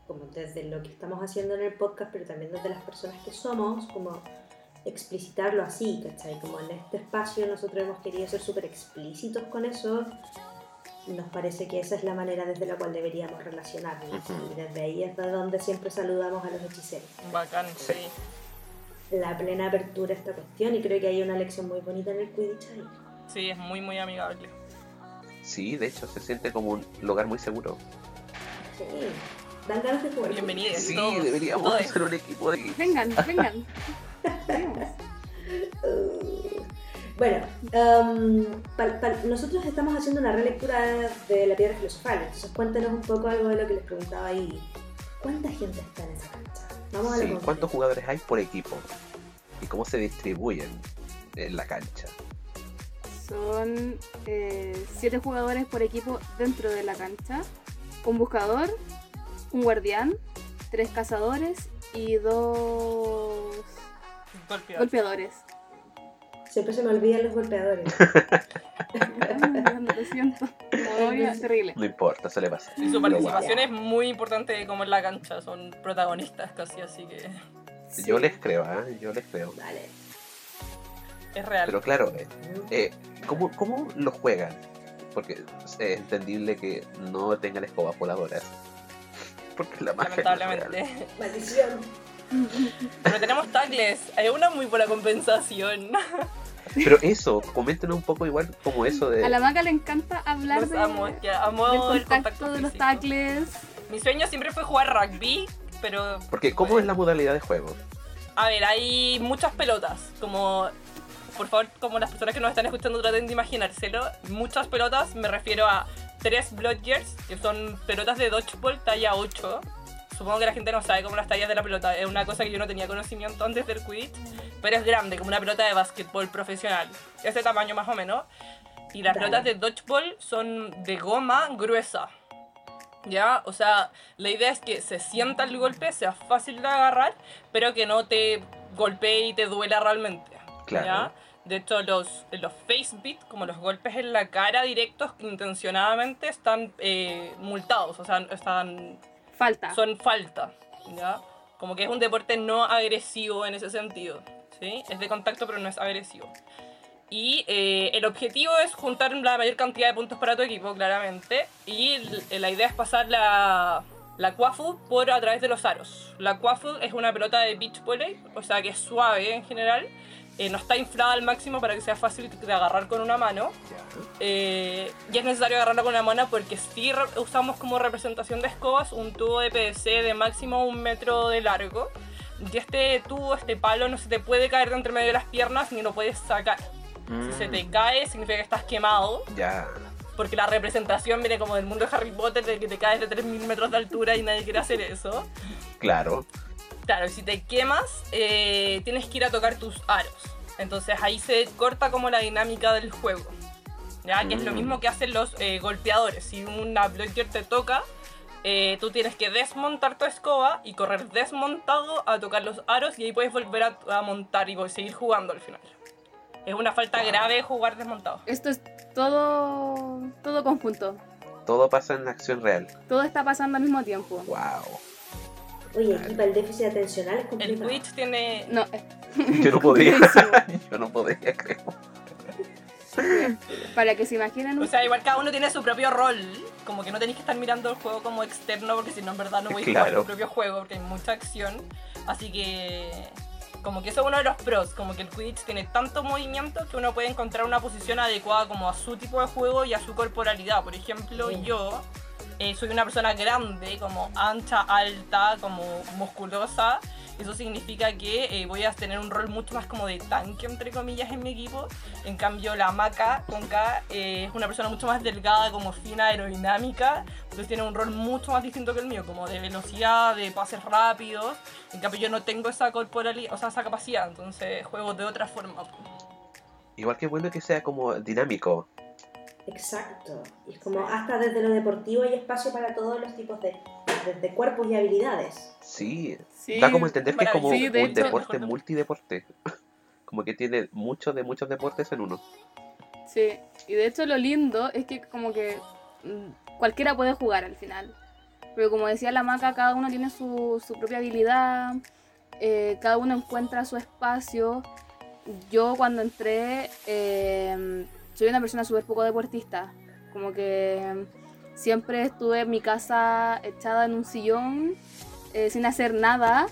como desde lo que estamos haciendo en el podcast, pero también desde las personas que somos, como explicitarlo así, ¿cachai? Como en este espacio nosotros hemos querido ser súper explícitos con eso, nos parece que esa es la manera desde la cual deberíamos relacionarnos. Ujú. Y desde ahí es de donde siempre saludamos a los hechiceros. Bacán, sí. La plena apertura a esta cuestión y creo que hay una lección muy bonita en el Quidditch ahí. Sí, es muy, muy amigable. Sí, de hecho se siente como un lugar muy seguro. Sí, dan ganas de jugar. Bienvenidos. Sí, todos, deberíamos todos. hacer un equipo de... Vengan, vengan. Bueno, um, pal- nosotros estamos haciendo una relectura de la piedra filosofal, entonces cuéntenos un poco algo de lo que les preguntaba ahí. ¿Cuánta gente está en esa cancha? Vamos a Sí. ¿cuántos jugadores hay por equipo? ¿Y cómo se distribuyen en la cancha? Son eh, siete jugadores por equipo dentro de la cancha. Un buscador, un guardián, tres cazadores y dos Golpeador. golpeadores. Siempre se me olvidan los golpeadores. Lo siento. Es terrible. No importa, se le pasa. Y su participación es muy importante como en la cancha, son protagonistas casi, así que. Yo les creo, ¿ah? Yo les creo. Vale. es real. Pero claro, eh, eh, ¿cómo, ¿cómo lo juegan? Porque es entendible que no tengan escobas voladoras. Porque la magia no es real. lamentablemente. Maldición. Pero tenemos tackles, hay una muy buena compensación. Pero eso, coméntenos un poco igual como eso de... A la maga le encanta hablar Los de, amo, es que amo del el contacto contacto de los tackles. Mi sueño siempre fue jugar rugby, pero Porque ¿cómo es la modalidad de juego? A ver, hay muchas pelotas, como por favor, como las personas que nos están escuchando traten de imaginárselo, muchas pelotas, me refiero a tres blodgers, que son pelotas de dodgeball talla 8. Supongo que la gente no sabe cómo las tallas de la pelota, es una cosa que yo no tenía conocimiento antes del Quidditch, pero es grande, como una pelota de básquetbol profesional, ese tamaño más o menos. Y las Dale. pelotas de dodgeball son de goma gruesa. ¿Ya? O sea, la idea es que se sienta el golpe, sea fácil de agarrar, pero que no te golpee y te duela realmente. Claro. ¿ya? De hecho, los, los face beat, como los golpes en la cara directos intencionadamente, están eh, multados, o sea, están, Falta. son falta. ¿ya? Como que es un deporte no agresivo en ese sentido. ¿sí? Es de contacto, pero no es agresivo. Y eh, el objetivo es juntar la mayor cantidad de puntos para tu equipo, claramente. Y la idea es pasar la, la Quafu por a través de los aros. La Quafu es una pelota de beach volley, o sea que es suave en general. Eh, no está inflada al máximo para que sea fácil de agarrar con una mano. Eh, y es necesario agarrarla con una mano porque si re- usamos como representación de escobas un tubo de PVC de máximo un metro de largo. Y este tubo, este palo, no se te puede caer de entre medio de las piernas ni lo puedes sacar. Si se te Mm, cae, significa que estás quemado, Ya. porque la representación viene como del mundo de Harry Potter, de que te caes de 3.000 metros de altura y nadie quiere hacer eso. Claro. Claro, y si te quemas, eh, tienes que ir a tocar tus aros. Entonces ahí se corta como la dinámica del juego. ¿Ya? Que es lo Mm. mismo que hacen los eh, golpeadores. Si una blocker te toca, eh, tú tienes que desmontar tu escoba y correr desmontado a tocar los aros y ahí puedes volver a, a montar y seguir jugando al final. Es una falta Wow. grave jugar desmontado. Esto es todo, todo conjunto. Todo pasa en acción real. Todo está pasando al mismo tiempo. Wow. Oye, aquí para el déficit atencional es El complicado. Twitch tiene... No, Yo no podía. Buenísimo. Yo no podía, creo. para que se imaginen O un- sea, igual cada uno tiene su propio rol. Como que no tenéis que estar mirando el juego como externo, porque si no, en verdad no voy a jugar tu propio juego, porque hay mucha acción. Así que. Como que eso es uno de los pros. Como que el Quidditch tiene tanto movimiento que uno puede encontrar una posición adecuada como a su tipo de juego y a su corporalidad. Por ejemplo, Sí. yo. Eh, soy una persona grande, como ancha, alta, como musculosa. Eso significa que eh, voy a tener un rol mucho más como de tanque, entre comillas, en mi equipo. En cambio, la Maca con K eh, es una persona mucho más delgada, como fina, aerodinámica. Entonces tiene un rol mucho más distinto que el mío, como de velocidad, de pases rápidos. En cambio, yo no tengo esa corporalidad, o sea, esa capacidad. Entonces juego de otra forma. Igual que bueno que sea como dinámico. Exacto. Y es como hasta desde lo deportivo hay espacio para todos los tipos de, de cuerpos y habilidades. Sí. Sí, Da como entender que es como Sí, de un hecho- deporte multideporte. Como que tiene muchos de muchos deportes en uno. Sí, y de hecho lo lindo es que como que mm, cualquiera puede jugar al final. Pero como decía la maca, cada uno tiene su, su propia habilidad, eh, cada uno encuentra su espacio. Yo cuando entré, eh, soy una persona súper poco deportista. Como que siempre estuve en mi casa echada en un sillón, eh, sin hacer nada.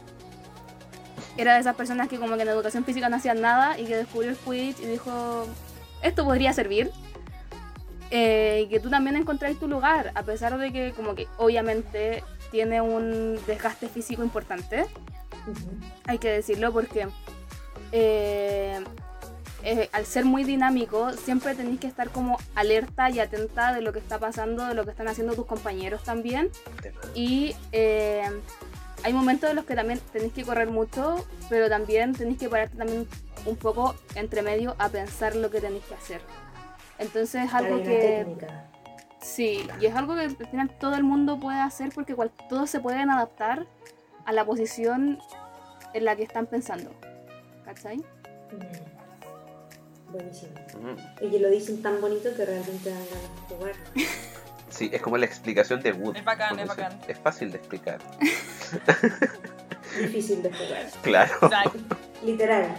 Era de esas personas que como que en educación física no hacían nada y que descubrió el Quidditch y dijo, esto podría servir. Eh, y que tú también encontráis tu lugar, a pesar de que como que obviamente tiene un desgaste físico importante, hay que decirlo porque eh, eh, al ser muy dinámico siempre tenéis que estar como alerta y atenta de lo que está pasando, de lo que están haciendo tus compañeros también. Y eh, hay momentos en los que también tenéis que correr mucho, pero también tenéis que pararte también un poco entre medio a pensar lo que tenéis que hacer. Entonces es algo que... técnica. Sí, y es algo que al final todo el mundo puede hacer porque cual- todos se pueden adaptar a la posición en la que están pensando. ¿Cachai? Mm. Buenísimo. Mm. Y que lo dicen tan bonito que realmente dan ganas de jugar. Sí, es como la explicación de Wood. Es bacán, es bacán. Es fácil de explicar. Difícil de jugar. Claro. Literal.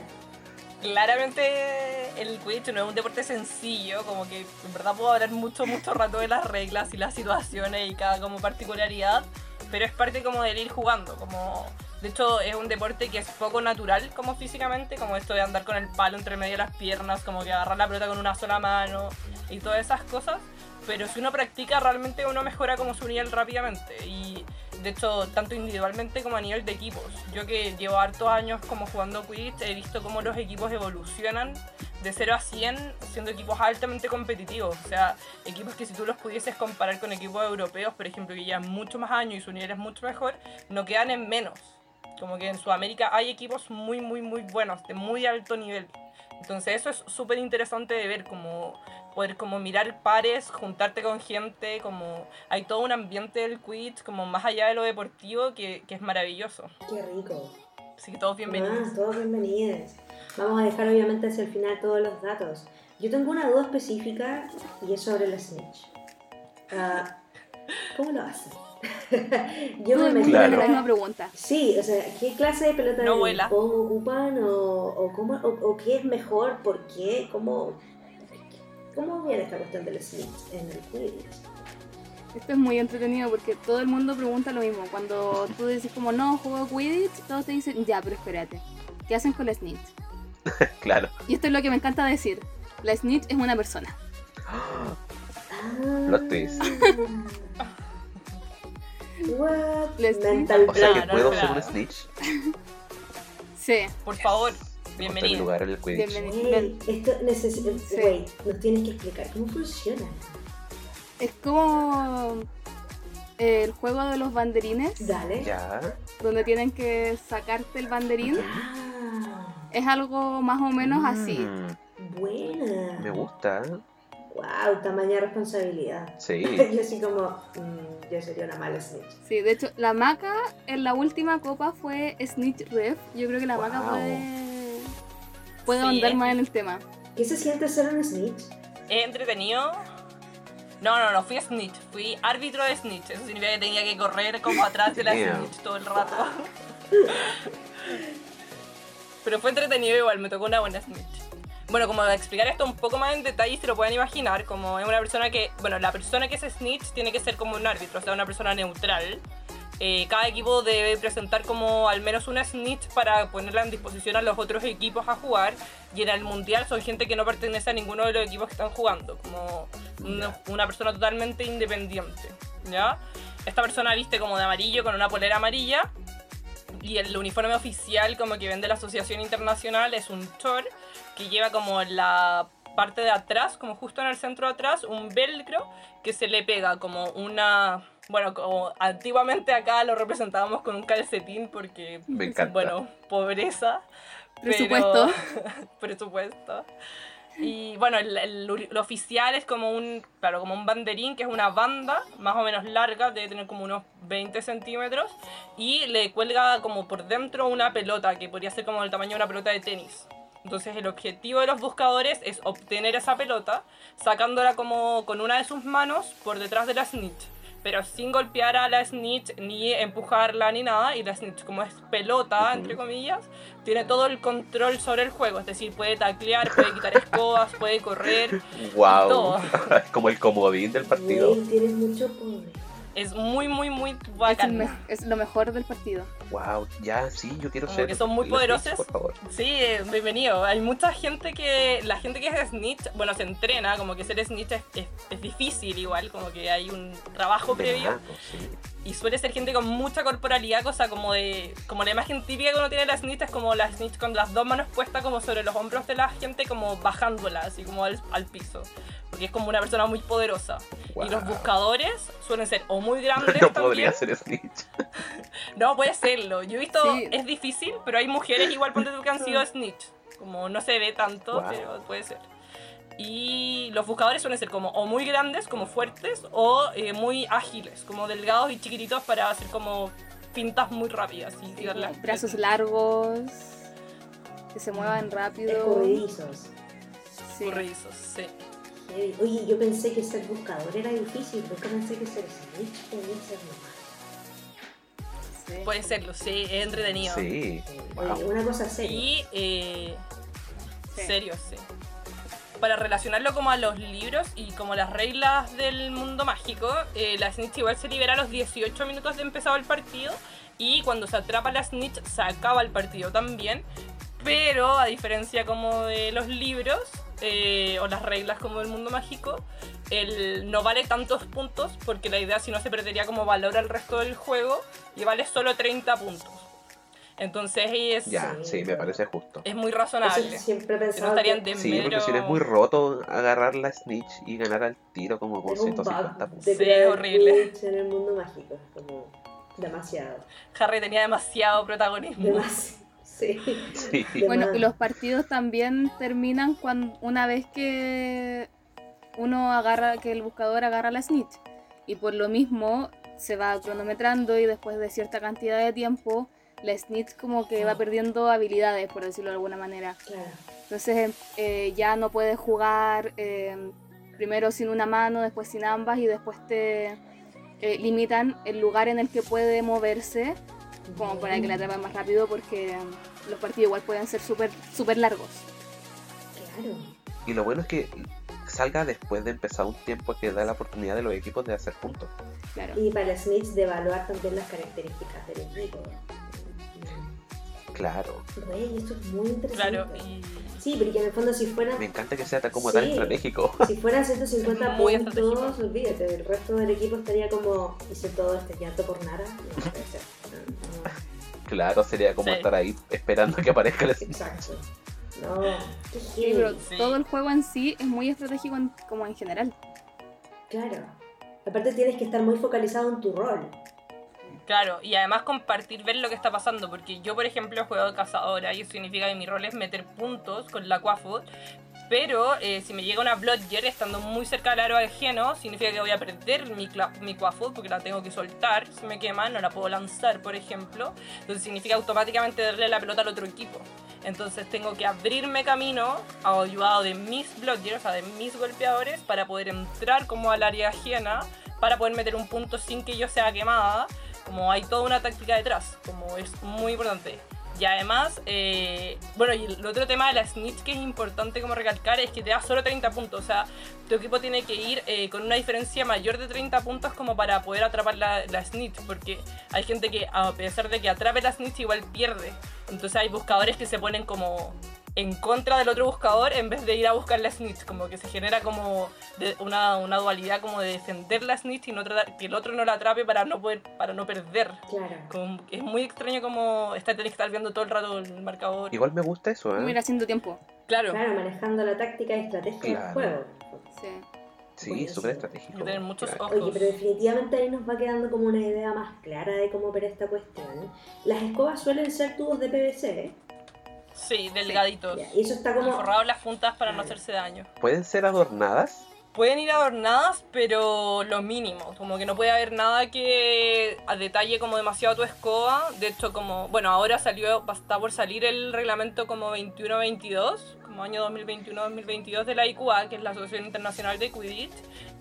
claramente el Quidditch no es un deporte sencillo, como que en verdad puedo hablar mucho, mucho rato de las reglas y las situaciones y cada como particularidad, pero es parte como del ir jugando, como... De hecho, es un deporte que es poco natural como físicamente, como esto de andar con el palo entre medio de las piernas, como que agarrar la pelota con una sola mano y todas esas cosas. Pero si uno practica, realmente uno mejora como su nivel rápidamente. Y de hecho, tanto individualmente como a nivel de equipos. Yo que llevo hartos años como jugando Quidditch, he visto cómo los equipos evolucionan de 0 a 100 siendo equipos altamente competitivos. O sea, equipos que si tú los pudieses comparar con equipos europeos, por ejemplo, que llevan mucho más años y su nivel es mucho mejor, no quedan en menos. Como que en Sudamérica hay equipos muy, muy, muy buenos, de muy alto nivel. Entonces eso es súper interesante de ver, como poder como mirar pares, juntarte con gente, como hay todo un ambiente del Quidditch, como más allá de lo deportivo, que, que es maravilloso. Qué rico. Así que todos bienvenidos. Ah, todos bienvenidos. Vamos a dejar obviamente hacia el final todos los datos. Yo tengo una duda específica y es sobre la Snitch. Ah, ¿Cómo lo hacen? Yo Todo me imagino. Claro. la misma pregunta. Sí, o sea, ¿qué clase de pelota No de ocupan? O, o, cómo, o, o qué es mejor? ¿Por qué? ¿Cómo, cómo viene esta cuestión del Snitch en el Quidditch? Esto es muy entretenido porque todo el mundo pregunta lo mismo. Cuando tú dices como no, juego Quidditch, todos te dicen, ya, pero espérate. ¿Qué hacen con la snitch? Claro. Y esto es lo que me encanta decir. La snitch es una persona. Plot twist. What? Les- Mental O sea que puedo ser un snitch. Sí. Por favor, bienvenido. lugar el. Bienvenido. Wey, esto necesita. Sí. Wait, nos tienes que explicar cómo funciona. Es como el juego de los banderines, Dale. Ya. donde tienen que sacarte el banderín. Ah, Es algo más o menos así. Mm, buena. Me gusta. Wow, tamaña responsabilidad. Sí. yo así como, mm, yo sería una mala snitch. Sí, de hecho, la maca en la última copa fue Snitch Ref. Yo creo que la maca Wow. puede, puede Sí, ahondar es- más en el tema. ¿Qué se siente ser un snitch? ¿Es entretenido? No, no, no, fui snitch, fui árbitro de snitch. Eso significa que tenía que correr como atrás de la snitch todo el rato. Pero fue entretenido igual, me tocó una buena snitch. Bueno, como explicar esto un poco más en detalle, se lo pueden imaginar, como es una persona que, bueno, la persona que es snitch tiene que ser como un árbitro, o sea, una persona neutral. Eh, cada equipo debe presentar como al menos una snitch para ponerla en disposición a los otros equipos a jugar. Y en el mundial son gente que no pertenece a ninguno de los equipos que están jugando, como una, una persona totalmente independiente. ¿Ya? Esta persona viste como de amarillo con una polera amarilla. Y el uniforme oficial como que vende la Asociación Internacional es un short que lleva como en la parte de atrás, como justo en el centro de atrás, un velcro que se le pega como una... Bueno, como antiguamente acá lo representábamos con un calcetín porque, Me encanta. bueno, pobreza. pero- Presupuesto. presupuesto. Y bueno, el, el- lo oficial es como un, claro, como un banderín, que es una banda más o menos larga, debe tener como unos 20 centímetros, y le cuelga como por dentro una pelota, que podría ser como del tamaño de una pelota de tenis. Entonces el objetivo de los buscadores es obtener esa pelota, sacándola como con una de sus manos por detrás de la snitch. pero sin golpear a la Snitch ni empujarla ni nada. Y la Snitch, como es pelota, entre comillas, tiene todo el control sobre el juego. Es decir, puede taclear, puede quitar escobas, puede correr. Wow. todo. es como el comodín del partido. Tienes mucho poder. Es muy, muy, muy bacán. es lo mejor del partido. Wow, ya, sí, yo quiero ser. que son muy poderosos. Por favor. Sí, bienvenido. Hay mucha gente que. La gente que es Snitch, bueno, se entrena, como que ser Snitch es, es- es difícil igual, como que hay un trabajo De previo. sí. Y suele ser gente con mucha corporalidad, cosa como de. Como la imagen típica que uno tiene de la Snitch es como la Snitch con las dos manos puestas como sobre los hombros de la gente, como bajándola, así como al, al piso. Porque es como una persona muy poderosa. Y los buscadores suelen ser o muy grandes No podría ser Snitch. No, puede serlo. Yo he visto, Sí. es difícil, pero hay mujeres igual ponte tú que han sido snitch. Como no se ve tanto, Wow. pero puede ser. Y los buscadores suelen ser como o muy grandes, como fuertes, o eh, muy ágiles, como delgados y chiquititos para hacer como pintas muy rápidas. Y. Brazos largos, que se muevan rápido. Escurridizos. Sí. Corredizos, sí. Heavy. Oye, yo pensé que ser buscador era difícil, nunca pensé que ser snitch podía ser sí. Puede serlo, sí, es entretenido. Sí. Oye, una cosa seria. Y eh, Sí. serio, sí. Para relacionarlo como a los libros y como las reglas del mundo mágico, eh, la snitch igual se libera a los 18 minutos de empezado el partido y cuando se atrapa la snitch se acaba el partido también. Pero a diferencia como de los libros eh, o las reglas como del mundo mágico, el, no vale tantos puntos porque la idea si no se perdería como valor al resto del juego y vale solo 30 puntos. Entonces es, Ya, Sí, sí, me parece justo. es muy Eso razonable. siempre he Que no que de Sí, mero... porque si es muy roto agarrar la Snitch y ganar al tiro como un 150 bug puntos. Sí, crear horrible. en el mundo mágico. Es como demasiado. Harry tenía demasiado protagonismo. Demasiado. Sí. Sí. De Bueno, y los partidos también terminan cuando una vez que uno agarra, que el buscador agarra la snitch. Y por lo mismo se va cronometrando y después de cierta cantidad de tiempo, la snitch como que va perdiendo habilidades, por decirlo de alguna manera. Claro. Entonces eh, ya no puedes jugar eh, primero sin una mano, después sin ambas y después te eh, limitan el lugar en el que puede moverse como para que la atrapen más rápido porque mm, los partidos igual pueden ser súper súper largos. Claro. Y lo bueno es que salga después de empezar un tiempo que da la oportunidad de los equipos de hacer puntos. Claro. Y para Snitch de evaluar también las características del equipo. Claro. Güey, esto es muy interesante. Claro, y Sí, porque en el fondo si fuera, Me encanta que sea tan como tan estratégico. si fueran 150 Muy puntos, olvídate, el resto del equipo estaría como, hice todo este llanto por nada. No. Claro, sería como Sí. estar ahí esperando que aparezca la. Exacto. No, qué Sí, pero Sí. todo el juego en sí es muy estratégico en- como en general. Claro. Aparte tienes que estar muy focalizado en tu rol. claro, y además compartir, ver lo que está pasando, porque yo, por ejemplo, juego de cazadora y eso significa que mi rol es meter puntos con la Quafood, pero eh, si me llega una Blodger estando muy cerca del aro ajeno, significa que voy a perder mi, mi Quafood porque la tengo que soltar, si me quema, no la puedo lanzar, por ejemplo, entonces significa automáticamente darle la pelota al otro equipo. Entonces tengo que abrirme camino, ayudado de mis Blodgers, o sea, de mis golpeadores, para poder entrar como al área ajena, para poder meter un punto sin que yo sea quemada. Como hay toda una táctica detrás, como es muy importante. Y además, eh, bueno, y el otro tema de la snitch que es importante como recalcar es que te da solo 30 puntos. O sea, tu equipo tiene que ir eh, con una diferencia mayor de 30 puntos como para poder atrapar la, la snitch. Porque hay gente que, a pesar de que atrape la snitch, igual pierde. Entonces hay buscadores que se ponen como en contra del otro buscador en vez de ir a buscar la snitch. Como que se genera como de- una, una dualidad como de defender la snitch y no tratar, que el otro no la atrape para no poder para no perder. Claro. Como- es muy extraño como tenés que estar viendo todo el rato el marcador. Igual me gusta eso, ¿eh? haciendo tiempo. Claro, Claro, manejando la táctica y estrategia Claro. del juego. Sí. Sí, súper hay estratégico. que tener muchos Claro. ojos. Oye, pero definitivamente ahí nos va quedando como una idea más clara de cómo opera esta cuestión. Las escobas suelen ser tubos de PVC, ¿eh? Sí, delgaditos. Y eso está Y como... forrados las puntas para no hacerse daño. ¿Pueden ser adornadas? Pueden ir adornadas, pero lo mínimo. Como que no puede haber nada que a detalle como demasiado tu escoba. De hecho, como, bueno, ahora salió, está por salir el reglamento como 21-22, como año 2021-2022 de la IQA, que es la Asociación Internacional de Quidditch.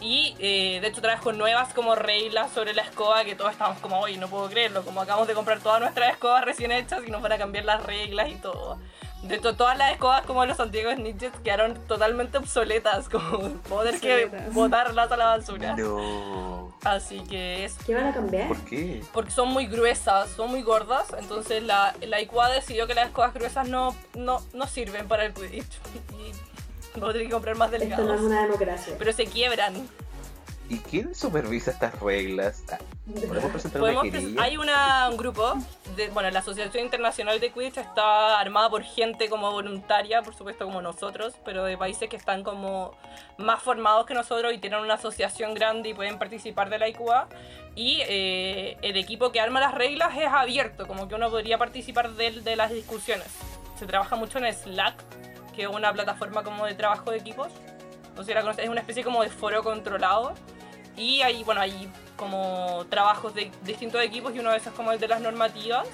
Y eh, de hecho trajo nuevas como reglas sobre la escoba que todos estamos como, oye, no puedo creerlo, como acabamos de comprar todas nuestras escobas recién hechas y nos van a cambiar las reglas y todo. De hecho, todas las escobas como los antiguos Snitches quedaron totalmente obsoletas, como poder que botarlas a la basura. No. Así que es ¿Qué van a cambiar? ¿Por qué? porque son muy gruesas, son muy gordas, entonces la, la IQA decidió que las escobas gruesas no, no, no sirven para el Quidditch. Y vamos a tener que comprar más Esto no es una democracia. Pero se quiebran. ¿Y quién supervisa estas reglas? Ah, ¿Podemos presentar una querella? hay una, un grupo, de, bueno, la Asociación Internacional de Quidditch está armada por gente como voluntaria, por supuesto como nosotros, pero de países que están como más formados que nosotros y tienen una asociación grande y pueden participar de la IQA. Y eh, el equipo que arma las reglas es abierto, como que uno podría participar de, de las discusiones. Se trabaja mucho en Slack, que es una plataforma como de trabajo de equipos. La conoces, es una especie como de foro controlado. Y hay, bueno, hay como trabajos de distintos equipos y uno de esos como el de las normativas.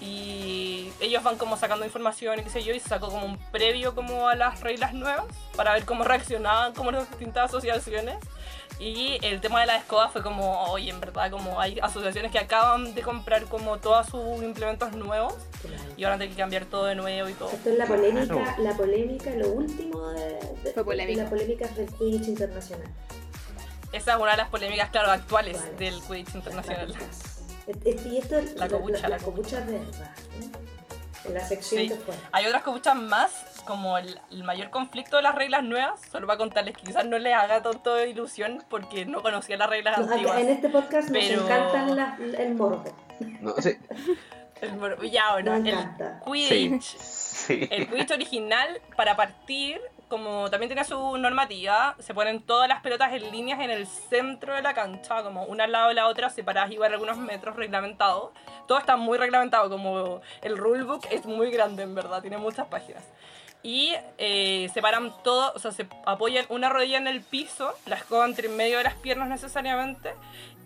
Y ellos van como sacando información y qué sé yo, y se sacó como un previo como a las reglas nuevas para ver cómo reaccionaban como las distintas asociaciones. Y el tema de la escoba fue como, oye, en verdad, como hay asociaciones que acaban de comprar como todos sus implementos nuevos Claro. y ahora tienen que cambiar todo de nuevo y todo. Esto es la Claro. polémica, la polémica, lo último de, de- Fue polémica. de la polémica Quidditch internacional. Esa es una de las polémicas, claro, actuales Actuales. del Quidditch internacional. Y esto, La copucha, la la copucha de verdad. ¿no? En la sección Sí. fue. Hay otras copuchas más, como el, el mayor conflicto de las reglas nuevas. Solo para contarles que quizás no les haga tanto de ilusión porque no conocía las reglas Nos- antiguas. En este podcast nos Pero- encantan las- el morbo. No sé. El mor- ya, bueno, Nos el encanta. Sí. Quidditch. Sí. El Quidditch original, para partir, como también tenía su normativa, se ponen todas las pelotas en líneas en el centro de la cancha, como una al lado de la otra, separadas igual algunos metros reglamentados. Todo está muy reglamentado, como el rulebook es muy grande en verdad, tiene muchas páginas. Y eh, separan todo, o sea, se apoyan una rodilla en el piso, la escoba entre en medio de las piernas necesariamente,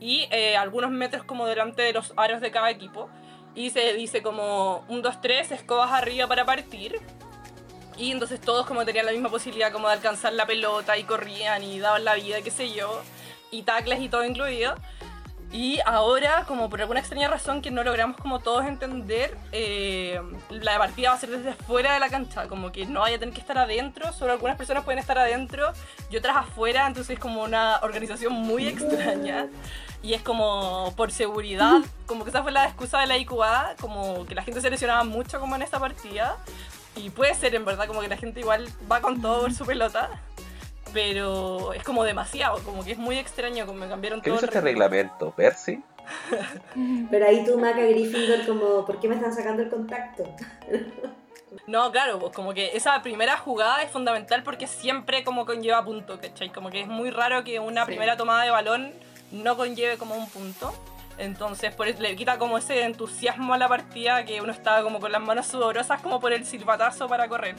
y eh, algunos metros como delante de los aros de cada equipo. Y se dice como 1, 2, 3, escobas arriba para partir. Y entonces todos como tenían la misma posibilidad como de alcanzar la pelota y corrían y daban la vida, qué sé yo. Y tacles y todo incluido. Y ahora, como por alguna extraña razón que no logramos como todos entender, eh, la partida va a ser desde fuera de la cancha, como que no vaya a tener que estar adentro, solo algunas personas pueden estar adentro y otras afuera, entonces es como una organización muy extraña. Y es como por seguridad, como que esa fue la excusa de la IQA, como que la gente se lesionaba mucho como en esta partida. Y puede ser en verdad como que la gente igual va con todo por su pelota. Pero es como demasiado, como que es muy extraño, como me cambiaron ¿Quién todo hizo el este reglamento? ¿Percy? Pero ahí tú, Maca Gryffindor, como, ¿por qué me están sacando el contacto? No, claro, pues como que esa primera jugada es fundamental porque siempre como conlleva punto, ¿cachai? Como que es muy raro que una Sí. primera tomada de balón no conlleve como un punto. Entonces, por eso le quita como ese entusiasmo a la partida que uno estaba como con las manos sudorosas como por el silbatazo para correr.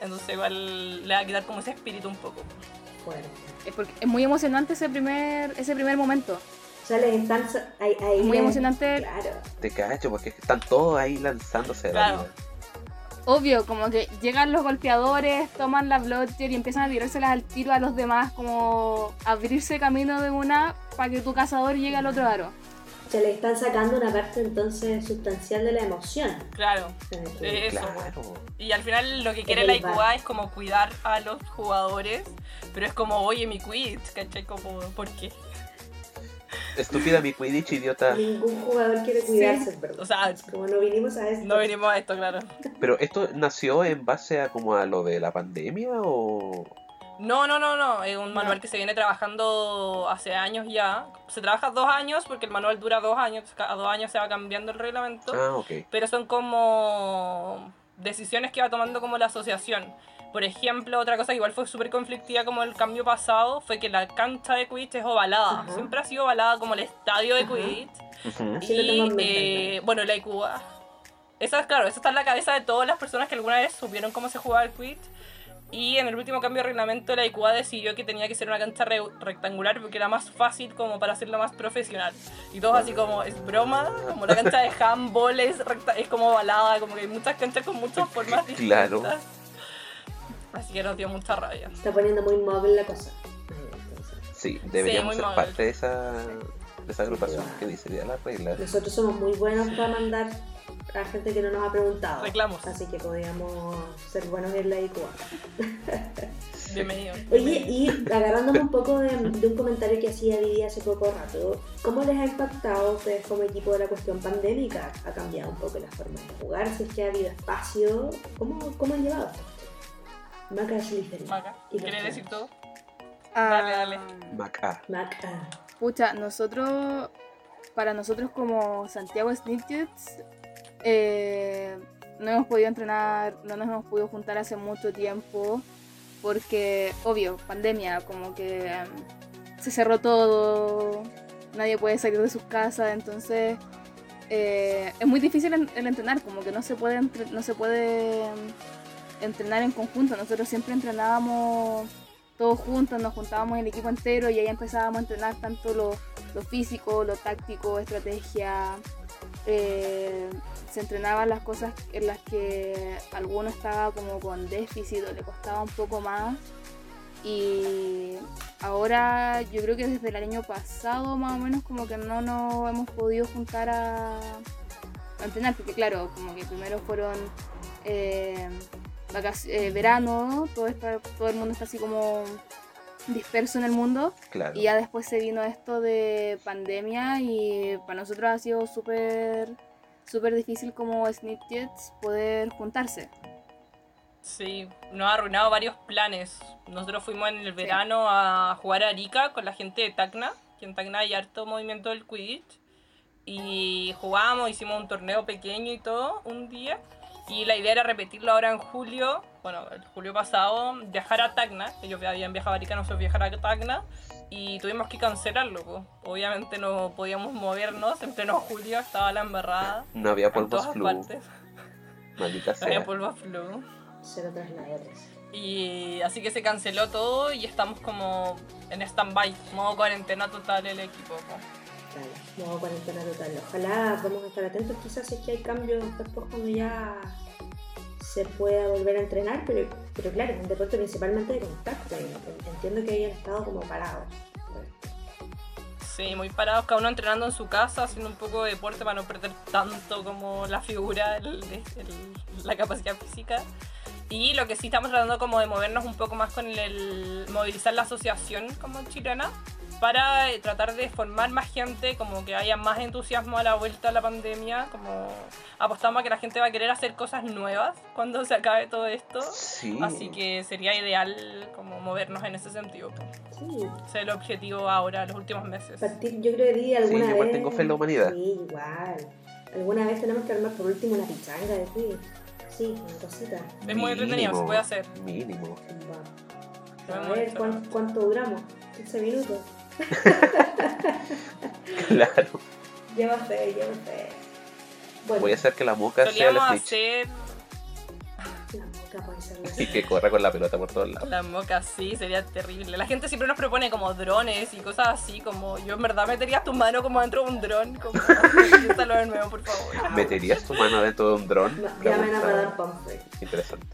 Entonces igual le va a quitar como ese espíritu un poco. Es, porque es muy emocionante ese primer, ese primer momento. Sea, les están... sa- Ahí, ahí Muy les- emocionante. Claro. Te cacho, porque están todos ahí lanzándose la Claro. Obvio, como que llegan los golpeadores, toman la blotcher y empiezan a tirárselas al tiro a los demás, como abrirse camino de una para que tu cazador llegue al otro aro. O sea, le están sacando una parte entonces sustancial de la emoción. Claro. Eh, Eso. Claro. y al final lo que quiere Es la IQA es como cuidar a los jugadores, pero es como, oye, mi quit, ¿cachai? Como, ¿por qué? Estúpida mi Quidditch, idiota. Ningún jugador quiere cuidarse, verdad. O sea, Como no vinimos a esto. no venimos a esto, claro. Pero esto nació en base a como a lo de la pandemia o No, no, no, no. Es un manual que se viene trabajando hace años ya. Se trabaja dos años porque el manual dura dos años. Cada dos años se va cambiando el reglamento. Ah, ok. Pero son como decisiones que va tomando como la asociación. Por ejemplo, otra cosa que igual fue súper conflictiva como el cambio pasado fue que la cancha de Quidditch es ovalada. Siempre ha sido ovalada como el estadio de. Quidditch. Y, eh, bueno, la IQA. Esa es, claro, esa está en la cabeza de todas las personas que alguna vez supieron cómo se jugaba el Quidditch. Y en el último cambio de reglamento la IQA decidió que tenía que ser una cancha re- rectangular porque era más fácil como para hacerlo más profesional. Y todos así como, es broma, como la cancha de handball es, es como ovalada, como que hay muchas canchas con muchas formas distintas. Claro. Así que nos dio mucha rabia. Está poniendo muy móvil la cosa. Sí, deberíamos muy ser mal. parte de esa, de esa agrupación que diseña las reglas. Nosotros somos muy buenos para mandar a gente que no nos ha preguntado. Reclamos. Así que podríamos ser buenos en la IQA. Bienvenido. Oye, y agarrándome un poco de, de un comentario que hacía Didi hace poco rato, ¿cómo les ha impactado a ustedes como equipo de la cuestión pandémica? ¿Ha cambiado un poco la forma de jugar? Si es que ha habido espacio, ¿cómo, cómo han llevado esto? Maca Slytherin. Maca, Y los ¿quieres decir todo? Ah, Dale, dale. Maca. Mac, ah, Pucha, nosotros, para nosotros como Santiago Snitchets, eh, no hemos podido entrenar, no nos hemos podido juntar hace mucho tiempo, porque, obvio, pandemia, como que em, se cerró todo, nadie puede salir de sus casas, entonces eh, es muy difícil el entrenar, como que no se puede, no se puede em, entrenar en conjunto, nosotros siempre entrenábamos todos juntos, nos juntábamos el equipo entero y ahí empezábamos a entrenar tanto lo, lo físico, lo táctico, estrategia. Eh, se entrenaban las cosas en las que alguno estaba como con déficit o le costaba un poco más. Y ahora yo creo que desde el año pasado más o menos como que no nos hemos podido juntar a, a entrenar, porque claro, como que primero fueron eh, eh, verano, todo, está, todo el mundo está así como disperso en el mundo Claro. y ya después se vino esto de pandemia y para nosotros ha sido súper súper difícil como Snipjets poder juntarse. Sí, nos ha arruinado varios planes. Nosotros fuimos en el verano a jugar a Arica con la gente de Tacna, que en Tacna hay harto movimiento del Quidditch. Y jugamos, hicimos un torneo pequeño y todo un día. Y la idea era repetirlo ahora en julio, bueno, el julio pasado, viajar a Tacna. Ellos habían viajado a Arica, nosotros viajar a Tacna. Y tuvimos que cancelarlo. Obviamente no podíamos movernos, en pleno julio estaba la embarrada. No había polvos flu. partes. Maldita Había sea. polvo flu. cero trasladores. Y así que se canceló todo y estamos como en stand-by, modo cuarentena total el equipo. po. Claro, modo cuarentena total. Ojalá vamos a estar atentos, quizás es que hay cambios después cuando ya se pueda volver a entrenar, pero, pero claro, es un deporte principalmente de contacto. Entiendo que hayan estado como parados. Sí, muy parados, cada uno entrenando en su casa, haciendo un poco de deporte para no perder tanto como la figura, la capacidad física. Y lo que sí estamos tratando como de movernos un poco más con el, movilizar la asociación como chilena para eh, tratar de formar más gente, como que haya más entusiasmo a la vuelta a la pandemia, como apostamos a que la gente va a querer hacer cosas nuevas cuando se acabe todo esto. Sí. Así que sería ideal como movernos en ese sentido. Sí, Ese es el objetivo ahora, los últimos meses. partir, yo creo que di alguna Sí, vez. igual tengo fe en la humanidad. Sí, igual. Alguna vez tenemos que armar por último una pichanga de ti. Sí, una cosita. Es muy entretenido, se puede hacer. Mínimo. Va. A ver, bonito. ¿cuán- ¿cuánto duramos? 15 minutos. Claro. Lleva fe, lleva fe. Bueno, Voy a hacer que la moca sea la Snitch hacer la moca puede ser la- y que corra con la pelota por todos lados. la moca así, sería terrible. La gente siempre nos propone como drones y cosas así, como yo en verdad metería tu mano como dentro de un dron, como piénsalo de nuevo, por favor. ¿Meterías tu mano dentro de un dron? Ma- Me Llamen a Pomfrey. Interesante.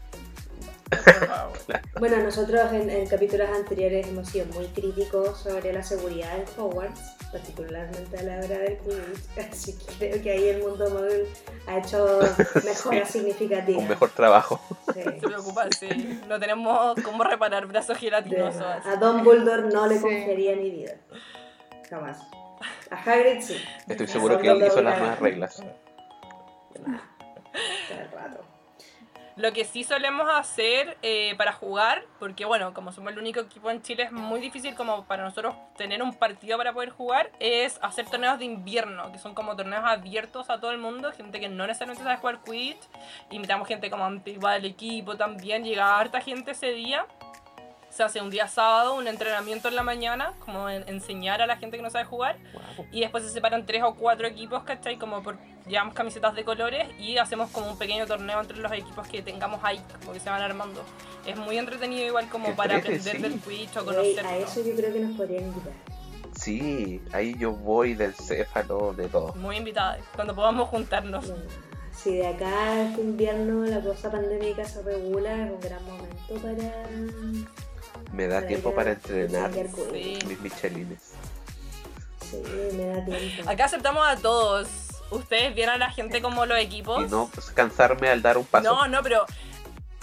Bueno, nosotros en, en capítulos anteriores hemos sido muy críticos sobre la seguridad en Hogwarts, particularmente a la hora del Quidditch, así que creo que ahí el mundo móvil ha hecho mejoras significativas. Un mejor trabajo. Sí. Se preocupa, sí. No tenemos cómo reparar brazos gelatinosos. así. a Dumbledore no le Sí. confiaría mi vida. Jamás. A Hagrid sí. Estoy seguro que él hizo las la- nuevas reglas. Todo el rato. Lo que sí solemos hacer eh, para jugar, porque bueno, como somos el único equipo en Chile, es muy difícil como para nosotros tener un partido para poder jugar, es hacer torneos de invierno, que son como torneos abiertos a todo el mundo, gente que no necesariamente sabe jugar Quidditch, invitamos gente como antigua del equipo también, llega harta gente ese día. Se hace un día sábado, un entrenamiento en la mañana, como en- enseñar a la gente que no sabe jugar. Guau. Y después se separan tres o cuatro equipos, ¿cachai? Como por, llevamos camisetas de colores y hacemos como un pequeño torneo entre los equipos que tengamos ahí, como que se van armando. Es muy entretenido igual como Qué para entrete, aprender sí. del Twitch o Güey, conocerlo. a eso yo creo que nos podrían invitar. Sí, ahí yo voy del céfalo, de todo. Muy invitada, cuando podamos juntarnos. Si de acá este invierno la cosa pandémica se regula, es un gran momento para. Me da para tiempo ir para entrenar. Sí. mis michelines. Sí, me da tiempo. Acá aceptamos a todos. Ustedes vieron a la gente como los equipos. Y no pues, cansarme al dar un paso. No, no, pero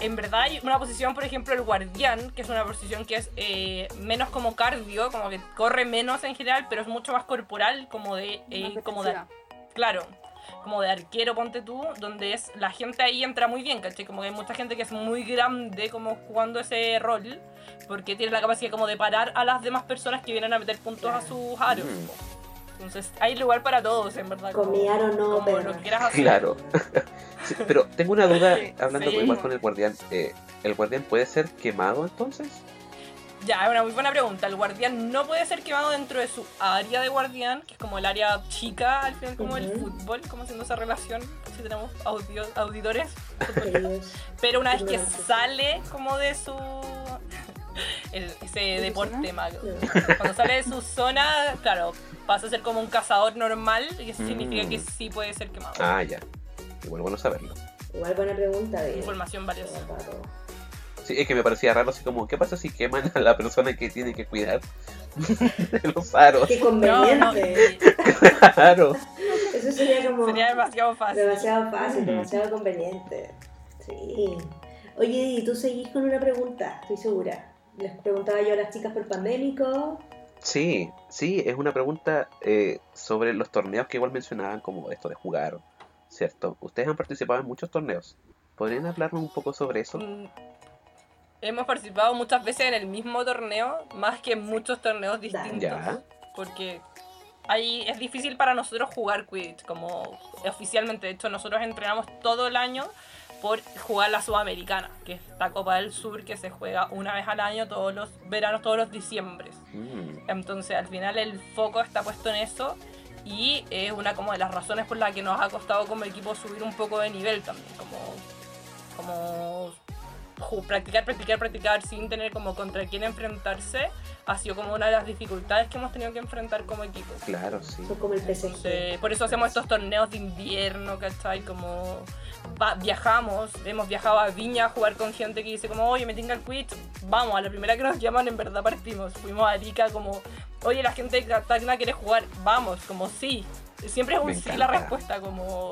en verdad hay una posición, por ejemplo, el guardián, que es una posición que es eh, menos como cardio, como que corre menos en general, pero es mucho más corporal, como de, eh, Más como de, claro, como de arquero, ponte tú, donde es la gente ahí entra muy bien, ¿cachai? Como que hay mucha gente que es muy grande como jugando ese rol, porque tiene la capacidad como de parar a las demás personas que vienen a meter puntos a sus aros. Mm. Entonces hay lugar para todos, en verdad. Mi aro no, como pero. lo que quieras hacer. Claro. Sí, pero tengo una duda, Sí, hablando sí. igual con el guardián. eh, ¿El guardián puede ser quemado entonces? Ya, es una muy buena pregunta. El guardián no puede ser quemado dentro de su área de guardián, que es como el área chica, al final como el fútbol, como haciendo esa relación, si tenemos audio- auditores. Pero una vez que sale como de su... el- ese deporte mago. Cuando sale de su zona, claro, pasa a ser como un cazador normal, y eso significa Mm. que sí puede ser quemado. Ah, ya. Igual bueno saberlo. Igual buena pregunta de. Información valiosa. Sí, es que me parecía raro así como, ¿qué pasa si queman a la persona que tiene que cuidar de los aros? Qué No, no, conveniente. Claro. Eso sería como. sería demasiado fácil. Demasiado fácil, Mm. demasiado conveniente. Sí. Oye, y tú seguís con una pregunta, estoy segura. Les preguntaba yo a las chicas por pandémico. Sí, sí, es una pregunta eh, sobre los torneos que igual mencionaban como esto de jugar, ¿cierto? Ustedes han participado en muchos torneos. ¿Podrían hablarnos un poco sobre eso? Mm, Hemos participado muchas veces en el mismo torneo, más que en muchos torneos distintos. Ya. Porque ahí es difícil para nosotros jugar Quidditch, como oficialmente. De hecho, nosotros entrenamos todo el año por jugar la Sudamericana, que es la Copa del Sur, que se juega una vez al año, todos los veranos, todos los diciembres. Mm, Entonces, al final el foco está puesto en eso y es una como de las razones por las que nos ha costado como equipo subir un poco de nivel también, como, como practicar, practicar, practicar sin tener como contra quién enfrentarse ha sido como una de las dificultades que hemos tenido que enfrentar como equipo. claro, sí. Son como el PSG. Entonces, por eso hacemos estos torneos de invierno, ¿cachai? Como va- viajamos, hemos viajado a Viña a jugar con gente que dice como, oye, me tenga el quiz, vamos, a la primera que nos llaman en verdad partimos. Fuimos a Arica como, oye, la gente de Cartagena quiere jugar, vamos, como sí. Siempre es un Me sí encanta. la respuesta, como...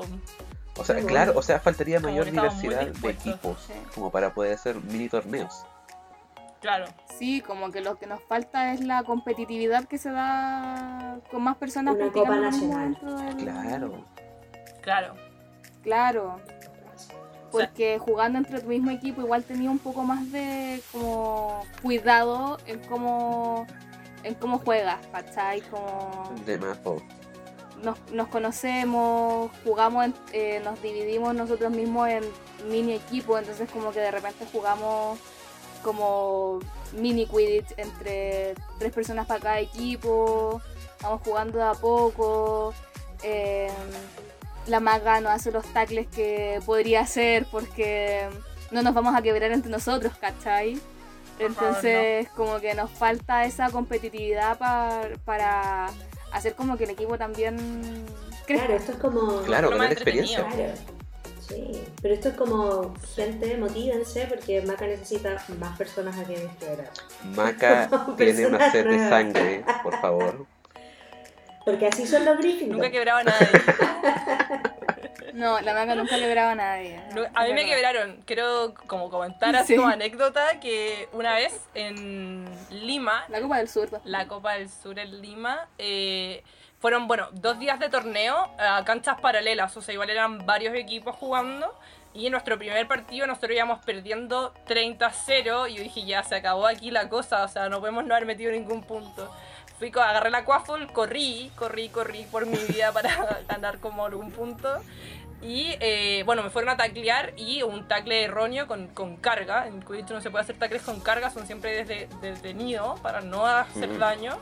O sea, claro, bueno. o sea, faltaría mayor diversidad de equipos sí. como para poder hacer mini torneos. Claro, Sí, como que lo que nos falta es la competitividad que se da con más personas Una copa nacional. del- Claro. claro. Claro. Porque jugando entre tu mismo equipo igual tenía un poco más de como cuidado en cómo en cómo juegas, ¿cachai? Como De más, po. Nos, nos conocemos, jugamos, en- eh, nos dividimos nosotros mismos en mini equipos, entonces como que de repente jugamos como mini Quidditch entre tres personas para cada equipo, vamos jugando de a poco. eh, la maga no hace los tackles que podría hacer porque no nos vamos a quebrar entre nosotros, ¿cachai? Entonces como que nos falta esa competitividad pa- para hacer como que el equipo también crezca. Claro, esto es como. Claro, ganar experiencia. Claro. Sí, pero esto es como, gente, motívense porque Maca necesita más personas a quienes quebrar. Maca tiene una sed de sangre, por favor. Porque así son los Gryffindor. Nunca he quebrado a nadie. No, la maga nunca quebraba a nadie. No, A mí me quebraron, quiero como comentar así Sí. como anécdota que una vez en Lima, La Copa del Sur. la Copa del Sur en Lima, eh, fueron, bueno, dos días de torneo a canchas paralelas, o sea, igual eran varios equipos jugando. Y en nuestro primer partido nosotros íbamos perdiendo 30-0 y yo dije, ya, se acabó aquí la cosa, o sea, no podemos no haber metido ningún punto. Fui, agarré la quaffle, corrí, corrí, corrí por mi vida para ganar como algún punto. Y eh, bueno, me fueron a taclear y un tacle erróneo con, con carga. En Quidditch no se puede hacer tacles con carga, son siempre desde, desde nido para no hacer Ujú. daño.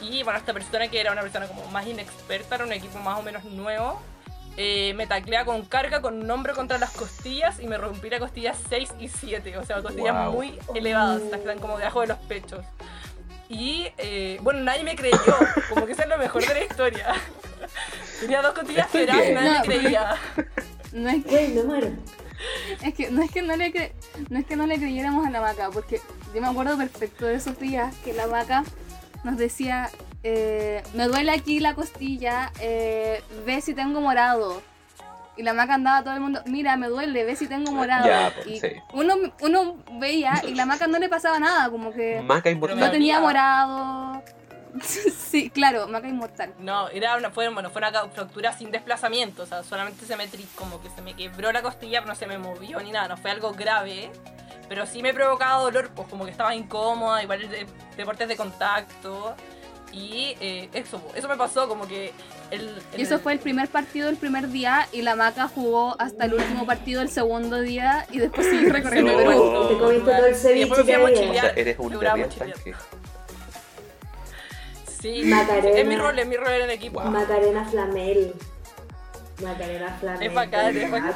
Y bueno, esta persona que era una persona como más inexperta, era un equipo más o menos nuevo, eh, me taclea con carga, con un hombro contra las costillas y me rompí la costilla 6 y 7. O sea, costillas Wow. muy elevadas, estas que están como debajo de los pechos. Y eh, bueno, nadie me creyó, como que eso es lo mejor de la historia. Tenía dos costillas y nadie No, me creía. No es, Güey, me muero. es que, no, es que no, le cre- no es que no le creyéramos a la vaca, porque yo me acuerdo perfecto de esos días que la vaca nos decía, eh, me duele aquí la costilla, eh, ve si tengo morado. Y la maca andaba todo el mundo, mira, me duele, ve si tengo morado. Ya, pues, y sí. uno, uno veía y la maca no le pasaba nada, como que Maca no tenía morado. sí, claro, maca inmortal. No, era una, fue, bueno, fue una fractura sin desplazamiento, o sea, solamente se me como que se me quebró la costilla, pero no se me movió ni nada, no fue algo grave, pero sí me provocaba dolor, pues como que estaba incómoda, igual de, deportes de contacto, y eh, eso, eso me pasó, como que el, Y eso fue el primer partido el primer día y la maca jugó hasta el último partido el segundo día y después siguió recorriendo Sí, Perú. Te comiste todo el ceviche Y después me fui a. O sea, eres un. Sí, Macarena. es mi rol, es mi rol en el equipo. Macarena Flamel. Macarena Flamel. Es bacán, es el bacán.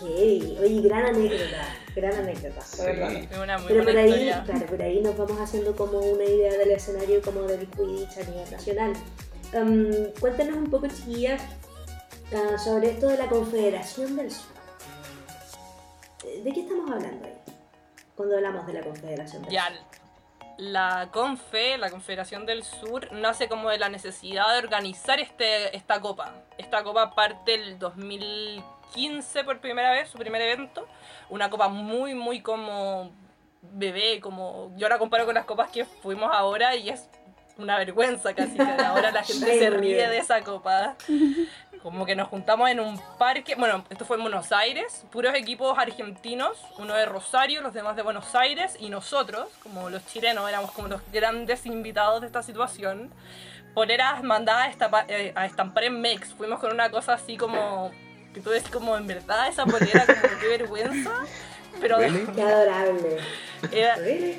Heavy. Oye, gran anécdota. Gran anécdota. Sí. de verdad. Es una muy Pero por buena ahí, historia. claro, por ahí nos vamos haciendo como una idea del escenario como del Quidditch a nivel nacional. Em, cuéntanos un poco, chiquillas, ah, sobre esto de la Confederación del Sur. Eh, ¿De qué estamos hablando ahí? Cuando hablamos de la Confederación del Ya, Sur. la CONFE, la Confederación del Sur, nace como de la necesidad de organizar este, esta copa. Esta copa parte el 2015 por primera vez, su primer evento. Una copa muy, muy como bebé, como yo la comparo con las copas que fuimos ahora y es una vergüenza casi que ahora la gente se ríe de esa copa. Como que nos juntamos en un parque, bueno, esto fue en Buenos Aires, puros equipos argentinos, uno de Rosario, los demás de Buenos Aires y nosotros, como los chilenos, éramos como los grandes invitados de esta situación. Poleras mandadas a, estapa- eh, a estampar en Mex, fuimos con una cosa así como, tú ves como en verdad esa polera, como qué vergüenza, pero Really? Qué adorable. era, Really?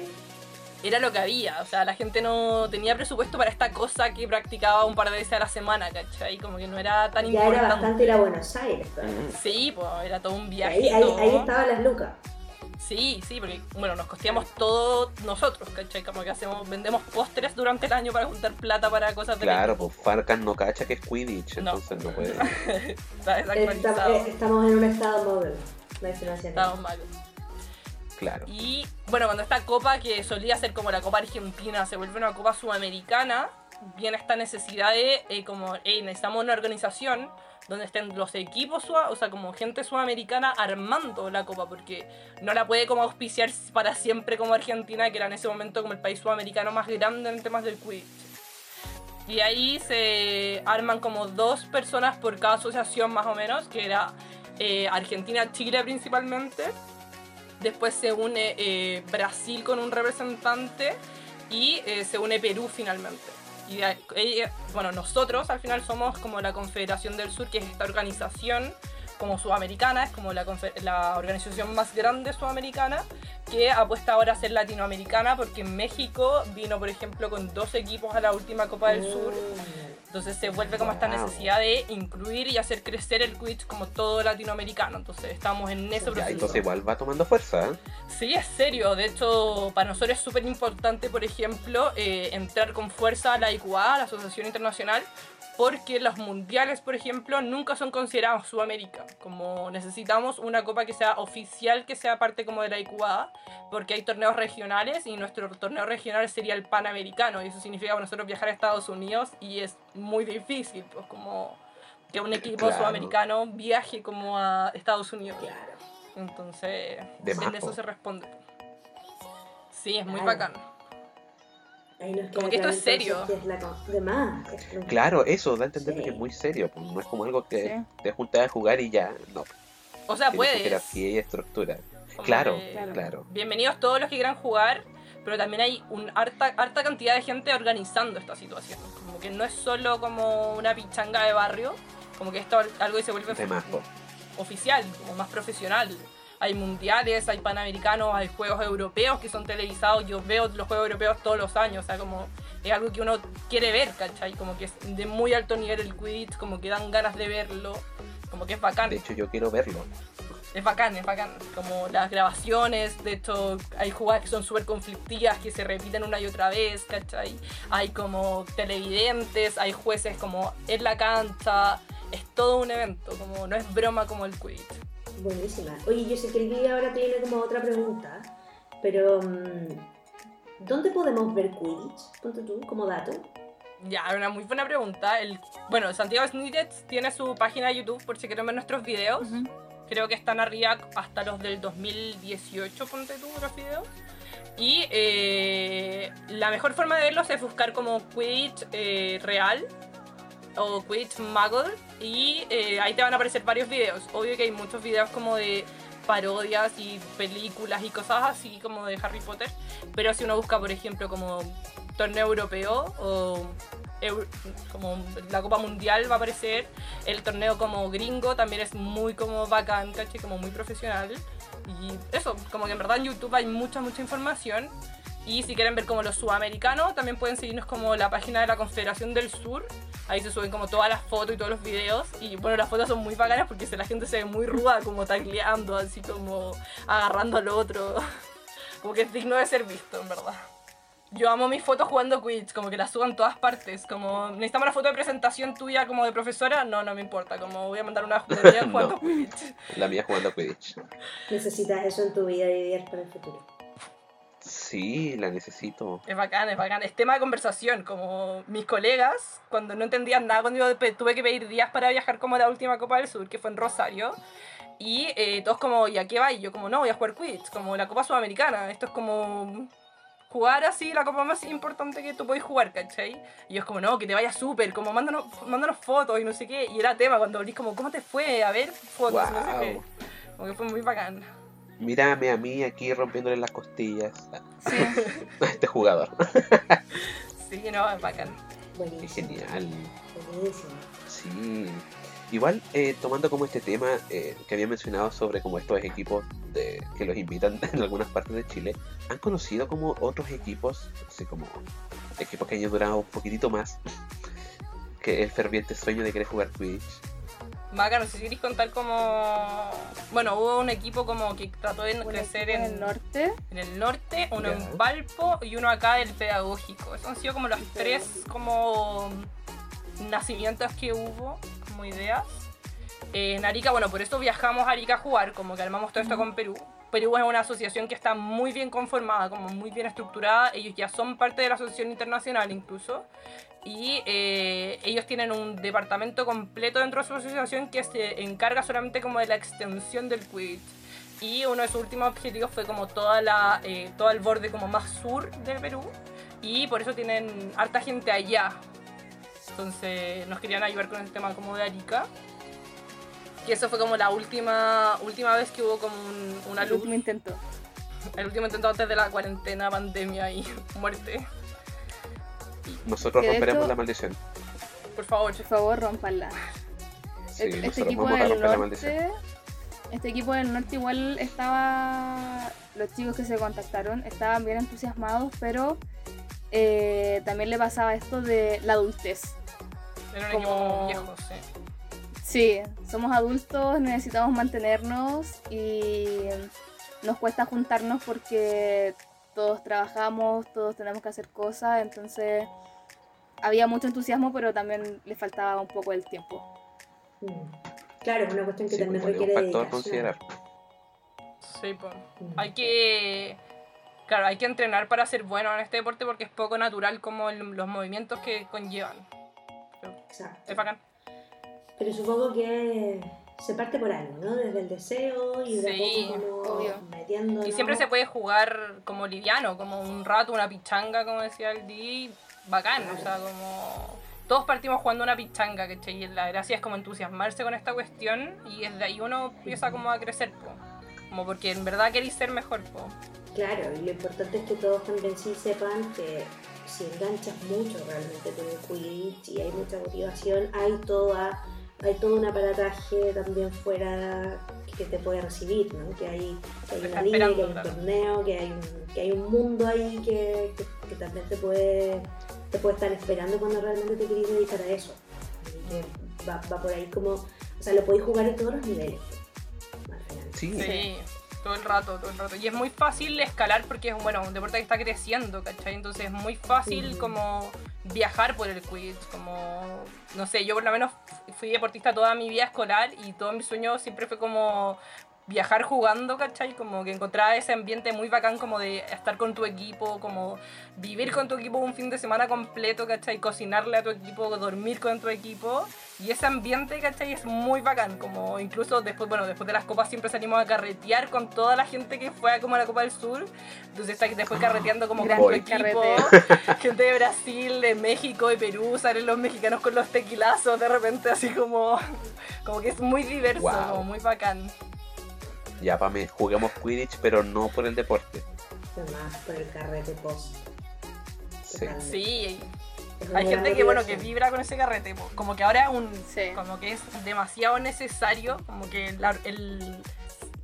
era lo que había, o sea, la gente no tenía presupuesto para esta cosa que practicaba un par de veces a la semana, ¿cachai? Como que no era tan Ya importante. era bastante ir a Buenos Aires. todavía. Sí, pues era todo un Ahí, viaje. ahí, ahí estaban las lucas. Sí, sí, porque bueno, nos costeamos todo nosotros, ¿cachai? Como que hacemos, vendemos postres durante el año para juntar plata para cosas de Claro, pues Farcan no cacha que es Quidditch, No. entonces no puede. Está Estamos, eh, estamos en un estado móvil. Financiación. Estamos mal. Claro. Y bueno, cuando esta copa que solía ser como la copa argentina se vuelve una copa sudamericana, viene esta necesidad de eh, como, hey, necesitamos una organización donde estén los equipos, o sea, como gente sudamericana armando la copa, porque no la puede como auspiciar para siempre como Argentina, que era en ese momento como el país sudamericano más grande en temas del Quidditch. Y ahí se arman como dos personas por cada asociación más o menos, que era eh, Argentina-Chile principalmente. Después se une eh, Brasil con un representante y eh, se une Perú finalmente. Y ella- bueno, nosotros al final somos como la Confederación del Sur, que es esta organización como sudamericana, es como la, la organización más grande sudamericana, que apuesta ahora a ser latinoamericana, porque México vino, por ejemplo, con dos equipos a la última Copa del Sur. Entonces se vuelve como esta necesidad de incluir y hacer crecer el Quidditch como todo latinoamericano. Entonces estamos en ese Ya, proceso. entonces igual va tomando fuerza, ¿eh? Sí, es serio. De hecho, para nosotros es súper importante, por ejemplo, eh, entrar con fuerza a la IQA, a la Asociación Internacional, porque los mundiales, por ejemplo, nunca son considerados Sudamérica. Como necesitamos una copa que sea oficial, que sea parte como de la IQA, porque hay torneos regionales y nuestro torneo regional sería el Panamericano. Y eso significa para nosotros viajar a Estados Unidos y es muy difícil, pues como que un equipo Claro. sudamericano viaje como a Estados Unidos. Claro. Entonces, De en eso se responde. Sí, es muy Claro. bacán. Ahí nos Como que esto es serio. que es la con- de más. es Claro, eso da a entender Sí. que es muy serio, pues no es como algo que Sí. te juntas a jugar y ya, no. O sea, puedes. jerarquía y estructura. como Claro, que- Claro. Bienvenidos todos los que quieran jugar, pero también hay un harta, harta cantidad de gente organizando esta situación. Como que no es solo como una pichanga de barrio, como que esto es algo que se vuelve De más, po. oficial, como más profesional. Hay mundiales, hay panamericanos, hay juegos europeos que son televisados. Yo veo los juegos europeos todos los años, o sea, como es algo que uno quiere ver, ¿cachai? Como que es de muy alto nivel el Quidditch, como que dan ganas de verlo, como que es bacán. De hecho, yo quiero verlo. Es bacán, es bacán. Como las grabaciones, de hecho, hay jugadas que son súper conflictivas, que se repiten una y otra vez, ¿cachai? Hay como televidentes, hay jueces como en la cancha. Es todo un evento, como no es broma como el Quidditch. Buenísima. Oye, yo sé que el vídeo ahora tiene como otra pregunta, pero mm, ¿dónde podemos ver Quidditch? Ponte tú como dato. Ya, una muy buena pregunta. El, bueno, Santiago Snittets tiene su página de YouTube por si quieren ver nuestros videos. Creo que están arriba hasta los del 2018, ponte tú los videos. Y eh, la mejor forma de verlos es buscar como Quidditch eh, real o Quidditch Muggle y eh, ahí te van a aparecer varios videos. Obvio que hay muchos videos como de parodias y películas y cosas así como de Harry Potter, pero si uno busca por ejemplo como torneo europeo o como la Copa Mundial va a aparecer, el torneo como gringo también es muy como bacán, ¿cachai? Como muy profesional. Y eso, como que en verdad en YouTube hay mucha, mucha información. Y si quieren ver como los sudamericanos, también pueden seguirnos como la página de la Confederación del Sur. Ahí se suben como todas las fotos y todos los videos. Y bueno, las fotos son muy bacanas porque se- la gente se ve muy ruda, como tacleando, así como agarrando al otro. Como que es digno de ser visto, en verdad. Yo amo mis fotos jugando Quidditch, como que las subo en todas partes. Como, ¿necesitamos una foto de presentación tuya como de profesora? No, no me importa. Como voy a mandar una jugando No. Quidditch. La mía jugando Quidditch. Necesitas eso en tu vida de ideas para el futuro. Sí, la necesito. Es bacán, es bacán. Es tema de conversación. Como mis colegas, cuando no entendían nada, cuando yo tuve que pedir días para viajar como a la última Copa del Sur, que fue en Rosario. Y eh, todos como, ¿y a qué va? Y yo como, no, voy a jugar Quidditch, como la Copa Sudamericana. Esto es como jugar así la copa más importante que tú podés jugar, ¿cachai? Y yo es como, no, que te vaya súper, como mándanos, mándanos fotos y no sé qué. Y era tema cuando abrís como, ¿cómo te fue? A ver, fotos, y no sé qué. Wow. Como que fue muy bacán. Mírame a mí aquí rompiéndole las costillas Sí. a este jugador. Sí, no, es bacán. Qué Buenísimo. genial. Buenísimo. Sí. Igual, eh, tomando como este tema eh, que había mencionado sobre como estos equipos de, que los invitan en algunas partes de Chile, ¿han conocido como otros equipos, así como equipos que hayan durado un poquitito más que el ferviente sueño de querer jugar Quidditch? Maca, no sé si queréis contar como... Bueno, hubo un equipo como que trató de Un crecer en, en el norte. en el norte, uno Ya. en Valpo y uno acá del pedagógico. Esos han sido como los tres como nacimientos que hubo, como ideas. Eh, en Arica, bueno, por eso viajamos a Arica a jugar, como que armamos todo esto con Perú. Perú es una asociación que está muy bien conformada, como muy bien estructurada. Ellos ya son parte de la asociación internacional incluso. Y eh, ellos tienen un departamento completo dentro de su asociación que se encarga solamente como de la extensión del Quidditch. Y uno de sus últimos objetivos fue como toda la, eh, todo el borde como más sur del Perú. Y por eso tienen harta gente allá. Entonces nos querían ayudar con el tema como de Arica. Y eso fue como la última, última vez que hubo como un- una El luz. último intento. El último intento antes de la cuarentena, pandemia y muerte. Nosotros romperemos hecho- la maldición. Por favor. Por favor, rompanla. Sí, este equipo del norte. Este equipo del norte igual estaba. Los chicos que se contactaron estaban bien entusiasmados, pero eh, también le pasaba esto de la adultez. Era un equipo Como- como viejo, sí. Sí, somos adultos, necesitamos mantenernos y nos cuesta juntarnos porque todos trabajamos, todos tenemos que hacer cosas, entonces había mucho entusiasmo, pero también le faltaba un poco el tiempo. Mm. Claro, es una cuestión que Sí, también pues, requiere un factor considerar. Sí, pues. Hay que. Claro, hay que entrenar para ser bueno en este deporte porque es poco natural como el- los movimientos que conllevan. Exacto. Es bacán. Pero supongo que se parte por algo, ¿no? Desde el deseo y de Sí, metiendo. Y siempre se puede jugar como liviano, como un rato, una pichanga, como decía el Di. Bacán, o sea, como. Todos partimos jugando una pichanga, ¿cachai? Y la gracia es como entusiasmarse con esta cuestión y desde ahí uno empieza como a crecer, po. Como porque en verdad queréis ser mejor, po. Claro, y lo importante es que todos también sí sepan que si enganchas mucho realmente con el Quidditch y hay mucha motivación, hay toda hay todo un aparataje también fuera que te puede recibir, ¿no? Que hay, que hay una liga, que hay un claro. torneo, que hay un, que hay un mundo ahí que, que- que también te puede, te puede estar esperando cuando realmente te querés dedicar a eso. Y que va, va por ahí como, o sea, lo podéis jugar en todos los niveles. Al final. Sí, Sí, todo el rato, todo el rato. Y es muy fácil escalar porque es bueno, un deporte que está creciendo, ¿cachai? Entonces es muy fácil como viajar por el quiz, como, no sé, yo por lo menos fui deportista toda mi vida escolar y todo mi sueño siempre fue como viajar jugando, ¿cachai? Como que encontraba ese ambiente muy bacán como de estar con tu equipo, como vivir con tu equipo un fin de semana completo, ¿cachai? Cocinarle a tu equipo, dormir con tu equipo. Y ese ambiente, ¿cachai? Es muy bacán, como incluso después, bueno, después de las copas siempre salimos a carretear con toda la gente que fue a como a la Copa del Sur. Entonces estás después carreteando como con tu equipo, gente de Brasil, de México, de Perú, salen los mexicanos con los tequilazos de repente así como, como que es muy diverso, Wow. como muy bacán. Ya Pame, juguemos Quidditch, pero no por el deporte. Además, por el carrete post. Sí. Sí, hay gente que bueno que vibra con ese carrete, como que ahora es un Sí. como que es demasiado necesario, como que la- el,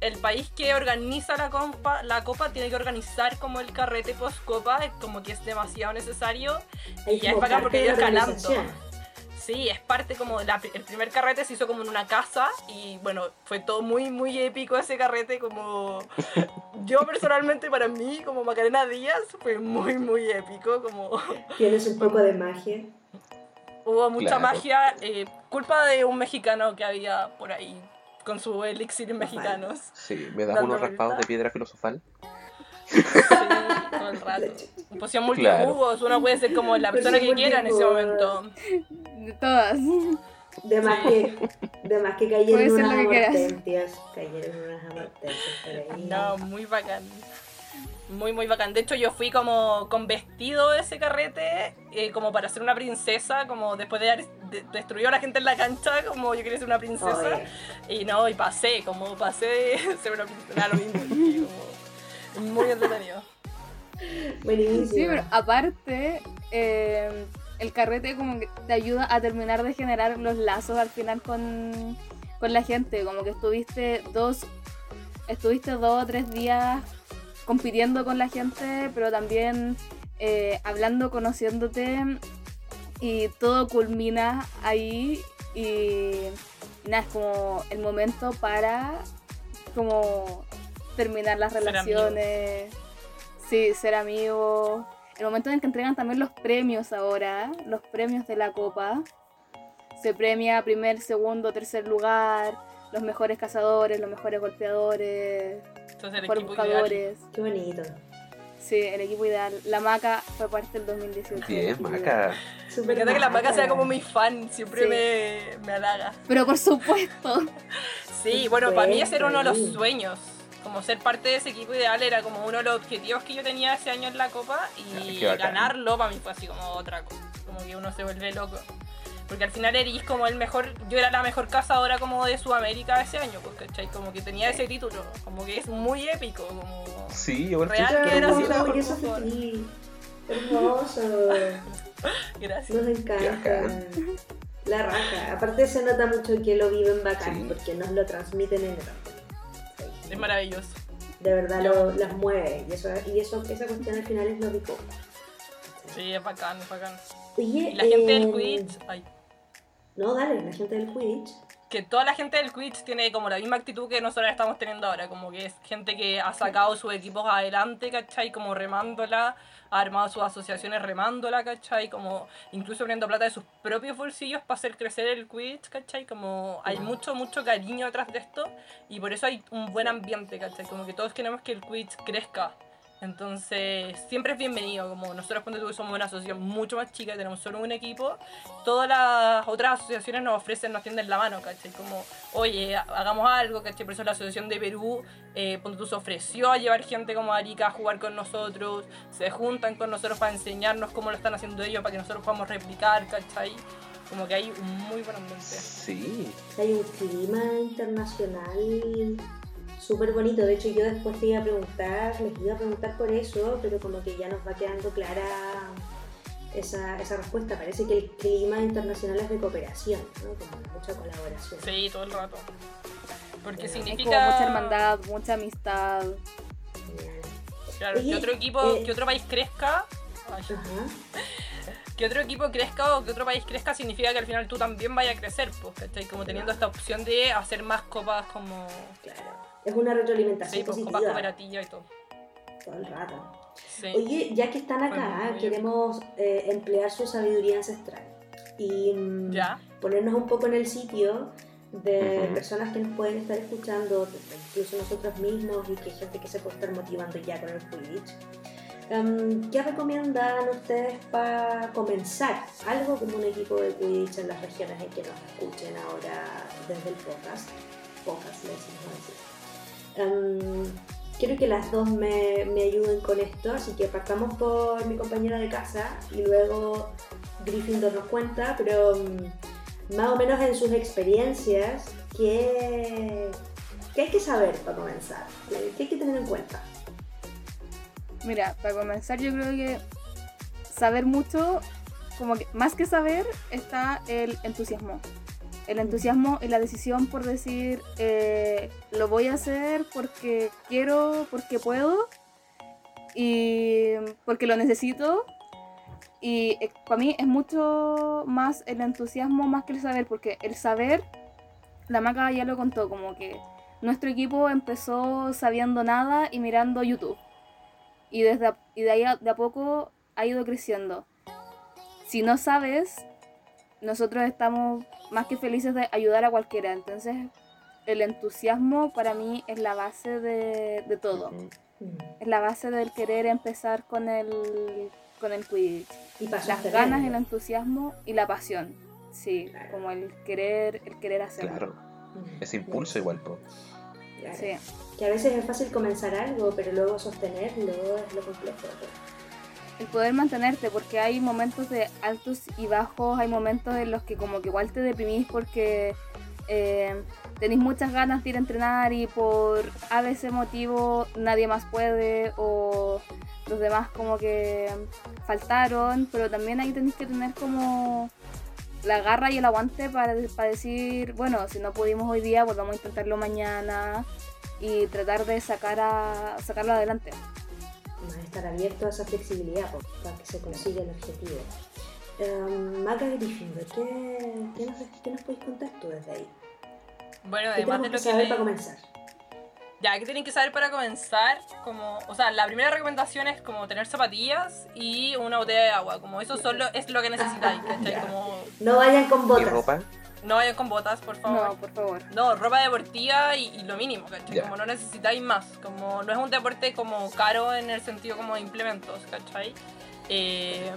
el país que organiza la copa, la copa tiene que organizar como el carrete post copa, es como que es demasiado necesario y ya es bacán parte porque ellos ganando. Sí, es parte como la- el primer carrete se hizo como en una casa y bueno, fue todo muy muy épico ese carrete como yo personalmente para mí como Macarena Díaz fue muy muy épico como Tienes un poco de magia. Hubo mucha Claro. magia, eh, culpa de un mexicano que había por ahí con su elixir mexicanos. Sí, ¿me das unos raspados de piedra filosofal? Sí, todo el rato. Poción Claro. multijugos, uno puede ser como la persona que quiera en ese momento. De todas. De más, Sí. que, de más que cayeron unas amortentias. Cayeron unas amortentias por ahí. No, muy bacán. Muy, muy bacán. De hecho, yo fui como con vestido de ese carrete, eh, como para ser una princesa, como después de haber de- a la gente en la cancha, como yo quería ser una princesa. Oye, Y no, y pasé, como pasé de ser una princesa, lo mismo. y como muy entretenido. buenísimo. Sí, pero aparte, eh, el carrete como que te ayuda a terminar de generar los lazos al final con, con la gente. Como que estuviste dos, estuviste dos o tres días compitiendo con la gente, pero también eh, hablando, conociéndote y todo culmina ahí y nada, es como el momento para como terminar las Ser relaciones, sí, ser amigos. El momento en que entregan también los premios ahora, los premios de la copa. Se premia primer, segundo, tercer lugar, los mejores cazadores, los mejores golpeadores, el mejores ideal. buscadores. Qué bonito. Sí, el equipo ideal. La Maca fue parte del 2018. Bien, Maca. Me encanta que la maca sea como mi fan, siempre Sí. me, me halaga. Pero por supuesto. Sí, bueno, para mí ese era uno de los sueños. Como ser parte de ese equipo ideal era como uno de los objetivos que yo tenía ese año en la Copa y ganarlo para mí fue así como otra cosa. Como que uno se vuelve loco. Porque al final eres como el mejor, yo era la mejor cazadora como de Sudamérica ese año, pues, ¿cachai? Como que tenía ese título, como que es muy épico, como... Sí, igual Real que era así, Hermoso, la mejor. Gracias. Nos encanta. La raja. Aparte se nota mucho que lo viven bacán Sí. porque nos lo transmiten en grande. Es maravilloso. De verdad lo, las mueve. Y eso, y eso, esa cuestión al final es lo rico. Sí, es bacán, es bacán. Oye, Y la gente del em, Quidditch, ay, No, dale, la gente del Quidditch. que toda la gente del Quidditch tiene como la misma actitud que nosotros estamos teniendo ahora, como que es gente que ha sacado sus equipos adelante, ¿cachai? Como remándola, armado sus asociaciones remándola, ¿cachai? Como incluso poniendo plata de sus propios bolsillos para hacer crecer el Quidditch, ¿cachai? Como hay mucho, mucho cariño detrás de esto y por eso hay un buen ambiente, ¿cachai? Como que todos queremos que el Quidditch crezca. Entonces, siempre es bienvenido. Como nosotros, cuando tú somos una asociación mucho más chica, tenemos solo un equipo, todas las otras asociaciones nos ofrecen, nos tienden la mano, ¿cachai? Como, oye, hagamos algo, ¿cachai? Por eso la Asociación de Perú, eh, se ofreció a llevar gente como Arica a jugar con nosotros, se juntan con nosotros para enseñarnos cómo lo están haciendo ellos, para que nosotros podamos replicar, ¿cachai? Como que hay un muy buen ambiente. Sí, Hay un clima internacional súper bonito. De hecho, yo después te iba a preguntar, les iba a preguntar por eso, pero como que ya nos va quedando clara esa, esa respuesta. Parece que el clima internacional es de cooperación, ¿no? Como mucha colaboración. Sí, todo el rato. Porque significa. mucha hermandad, mucha amistad. Claro, Oye, que otro equipo, eh, que otro país crezca. ay, que otro equipo crezca o que otro país crezca significa que al final tú también vayas a crecer, pues, ¿cachai? Como teniendo esta opción de hacer más copas como. Claro. Es una retroalimentación Sí, pues positiva cooperativas y todo. todo el rato. Sí. Oye, ya que están acá, queremos eh, emplear su sabiduría ancestral y mm, Ya. ponernos un poco en el sitio de personas que nos pueden estar escuchando, incluso nosotros mismos, y que hay gente que se puede estar motivando ya con el Quidditch. Em, ¿Qué recomiendan ustedes para comenzar? Algo como un equipo de Quidditch en las regiones en que nos escuchen ahora desde el podcast. Podcast, le decimos quiero que las dos me, me ayuden con esto, así que partamos por mi compañera de casa y luego Gryffindor nos cuenta, pero mm, más o menos en sus experiencias, ¿qué, qué hay que saber para comenzar? ¿Qué hay que tener en cuenta? Mira, para comenzar yo creo que saber mucho, como que más que saber, está el entusiasmo. El entusiasmo y la decisión por decir, eh, lo voy a hacer porque quiero, porque puedo y porque lo necesito. Y eh, para mí es mucho más el entusiasmo más que el saber, porque el saber, la maca ya lo contó, como que nuestro equipo empezó sabiendo nada y mirando YouTube y desde y de ahí a, de a poco ha ido creciendo. Si no sabes, nosotros estamos más que felices de ayudar a cualquiera. Entonces, el entusiasmo para mí es la base de, de todo. Es la base del querer empezar con el, con el Quidditch. Y Las ganas, el entusiasmo y la pasión. Sí, Claro. como el querer, el querer hacerlo. Claro, Mm. ese impulso igual, po. Claro. Sí. Que a veces es fácil comenzar algo, pero luego sostenerlo es lo complejo. El poder mantenerte, porque hay momentos de altos y bajos, hay momentos en los que como que igual te deprimís porque eh, tenéis muchas ganas de ir a entrenar y por a veces motivo nadie más puede o los demás como que faltaron, pero también ahí tenéis que tener como la garra y el aguante para, para decir, bueno, si no pudimos hoy día, pues vamos a intentarlo mañana y tratar de sacar a, sacarlo adelante. Más estar abierto a esa flexibilidad para que se consiga el objetivo. Um, Maca Gryffindor, ¿qué, qué, nos, ¿qué nos podéis contar tú desde ahí? Bueno, ¿Qué además de que lo que. saber le- para comenzar? Ya, ¿qué tienen que saber para comenzar? Como, o sea, la primera recomendación es como tener zapatillas y una botella de agua. Como eso solo es lo que necesitáis, ¿cachai? Ya. Como No vayan con ¿Y botas. ropa? No vayan con botas, por favor. No, por favor. No, ropa deportiva y, y lo mínimo, ¿cachai? Como no necesitáis más. Como no es un deporte como caro en el sentido como de implementos, ¿cachai? Eh,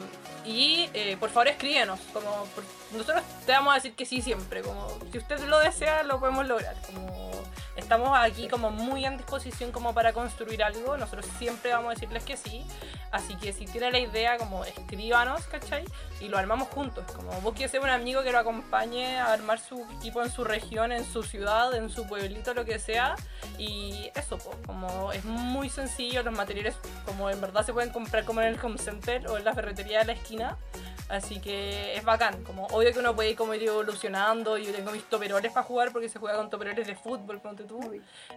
y eh, por favor escríbenos. Como por- nosotros te vamos a decir que sí siempre. Como si usted lo desea, lo podemos lograr. Como estamos aquí como muy en disposición como para construir algo. Nosotros siempre vamos a decirles que sí. Así que si tiene la idea, como escríbanos, ¿cachai? Y lo armamos juntos. Como búsquese un amigo que lo acompañe a armar su equipo en su región, en su ciudad, en su pueblito, lo que sea. Y eso, como es muy sencillo, los materiales como en verdad se pueden comprar como en el home center o en la ferretería de la esquina. Así que es bacán, como obvio que uno puede ir como ir evolucionando, yo tengo mis toperoles para jugar porque se juega con toperoles de fútbol, ponte tú.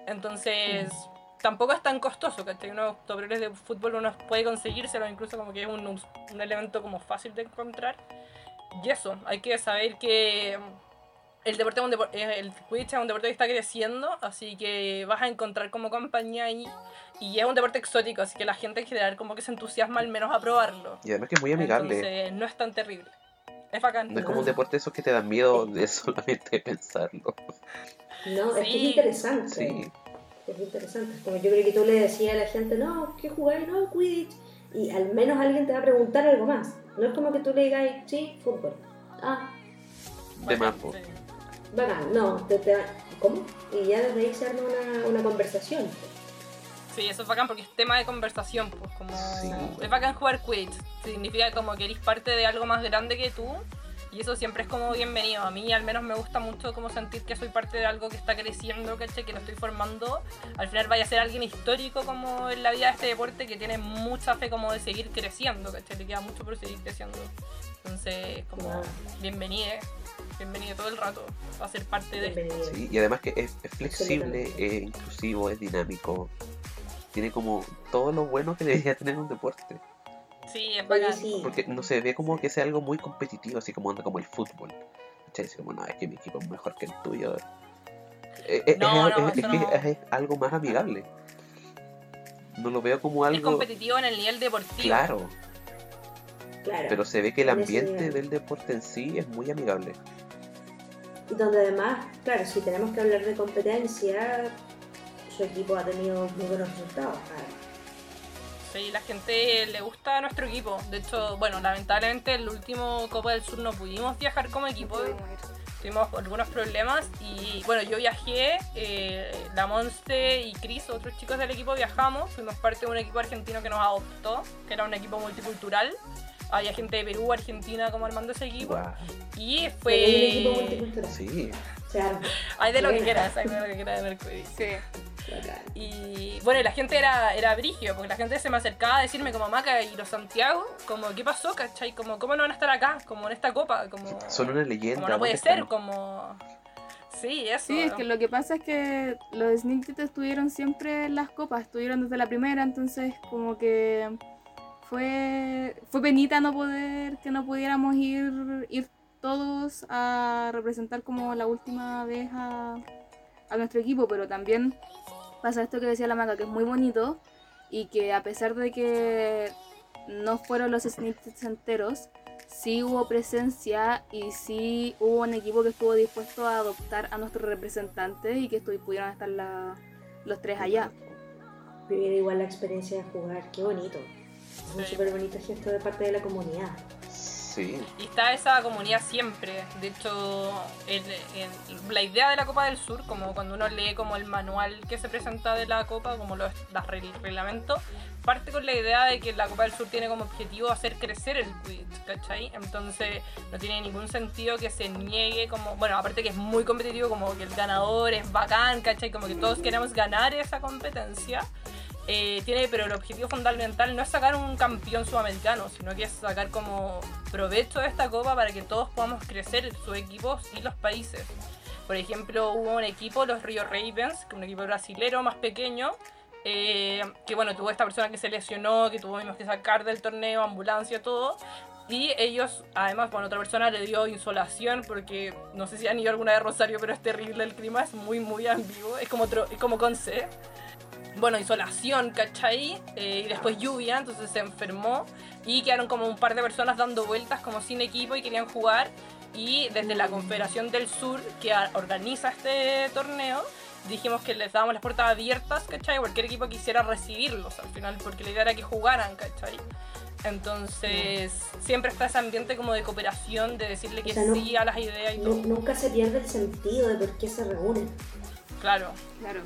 Entonces, tampoco es tan toperoles ¿cachai? Unos toperoles de fútbol uno puede conseguírselo, incluso como que es un, un elemento como fácil de encontrar. Y eso, hay que saber que el deporte es un depor- eh, el Quidditch es un deporte que está creciendo, así que vas a encontrar como compañía ahí. Y es un deporte exótico, así que la gente en general como que se entusiasma al menos a probarlo. Y además que es muy amigable. Entonces, no es tan terrible. Es bacán. No es como un deporte de esos que te dan miedo de solamente pensarlo. No, es que es Sí. interesante. Sí. Es interesante. Como yo creo que tú le decías a la gente, no, ¿qué jugáis? No, Quidditch. Y al menos alguien te va a preguntar algo más. No es como que tú le digas, sí, fútbol. Ah, De más, Bacán. No, te, te va- ¿cómo? Y ya desde ahí se arma una, una conversación. Sí, eso es bacán porque es tema de conversación, pues como Sí. es bacán jugar Quidditch. Significa como que eres parte de algo más grande que tú Y eso siempre es como bienvenido. A mí al menos me gusta mucho como sentir que soy parte de algo que está creciendo, ¿cachai? Que lo estoy formando. Al final vaya a ser alguien histórico como en la vida de este deporte que tiene mucha fe como de seguir creciendo, ¿cachai? Le queda mucho por seguir creciendo. Entonces, como bienvenido, bienvenido todo el rato a ser parte de. Sí, y además que es, es flexible, es inclusivo, es dinámico. Tiene como todo lo bueno que debería tener un deporte. Sí, es Oye, bacán. sí. Porque no se ve como que sea algo muy competitivo, así como anda como el fútbol. ¿Cachai? Como, no, es que mi equipo es mejor que el tuyo. Eh, eh, No, es, no, es- eso es que no. es algo más amigable. No lo veo como Es algo. competitivo en el nivel deportivo. Claro, Claro. pero se ve que el ambiente del deporte en sí es muy amigable. Y donde además, claro, si tenemos que hablar de competencia, su equipo ha tenido muy buenos resultados. Sí, la gente le gusta a nuestro equipo. De hecho, bueno, lamentablemente el último Copa del Sur no pudimos viajar como equipo. Tuvimos algunos problemas y bueno, yo viajé, eh, la Monste y Chris, otros chicos del equipo viajamos, fuimos parte de un equipo argentino que nos adoptó, que era un equipo multicultural. Había gente de Perú, Argentina como armando ese equipo. Y un equipo fue... multicultural. Sí, Hay de lo que quieras, hay de lo que quieras de Mercury. Sí. bacán. Y bueno, y la gente era, era brigio, porque la gente se me acercaba a decirme como Maca y los Santiago, como ¿qué pasó, cachai? Como ¿cómo no van a estar acá? Como en esta copa, como, son una leyenda. como no puede ¿dónde ser, como... Sí, eso. Sí, es que lo que pasa es que los Sneak estuvieron siempre en las copas, estuvieron desde la primera, entonces como que fue fue penita no poder que no pudiéramos ir ir todos a representar como la última vez a, a nuestro equipo, pero también pasa esto que decía la maca que es muy bonito y que a pesar de que no fueron los Teeth enteros, sí hubo presencia y sí hubo un equipo que estuvo dispuesto a adoptar a nuestros representantes y que pudieron estar la- los tres allá. Vivir igual la experiencia de jugar, qué bonito. Es un Sí. súper bonito gesto de parte de la comunidad. Sí, Y está esa comunidad siempre. De hecho, el- el- la idea de la Copa del Sur, como cuando uno lee como el manual que se presenta de la Copa, como los, las reg- el reglamento, parte con la idea de que la Copa del Sur tiene como objetivo hacer crecer el Quidditch, ¿cachai? Entonces no tiene ningún sentido que se niegue como, bueno, aparte que es muy competitivo, como que el ganador es bacán, ¿cachai? Como que todos queremos ganar esa competencia. Eh, tiene, pero el objetivo fundamental no es sacar un campeón sudamericano, sino que es sacar como provecho de esta copa para que todos podamos crecer sus equipos y los países. Por ejemplo, hubo un equipo, los Rio Ravens, que un equipo brasilero más pequeño, eh, que bueno, tuvo esta persona que se lesionó, que tuvimos que sacar del torneo, ambulancia, todo. Y ellos, además, bueno, otra persona le dio insolación porque no sé si han ido alguna a Rosario, pero es terrible el clima, es muy, muy ambiguo, es como, es como Conce bueno, insolación, ¿cachai? Eh, y después lluvia, entonces se enfermó y quedaron como un par de personas dando vueltas como sin equipo y querían jugar. Y desde la Confederación del Sur, que organiza este torneo, dijimos que les dábamos las puertas abiertas, ¿cachai? Cualquier equipo quisiera recibirlos al final, porque la idea era que jugaran, ¿cachai? Entonces, siempre está ese ambiente como de cooperación, de decirle que O sea, no- sí a las ideas y todo. nunca se pierde el sentido de por qué se reúnen. Claro. Claro.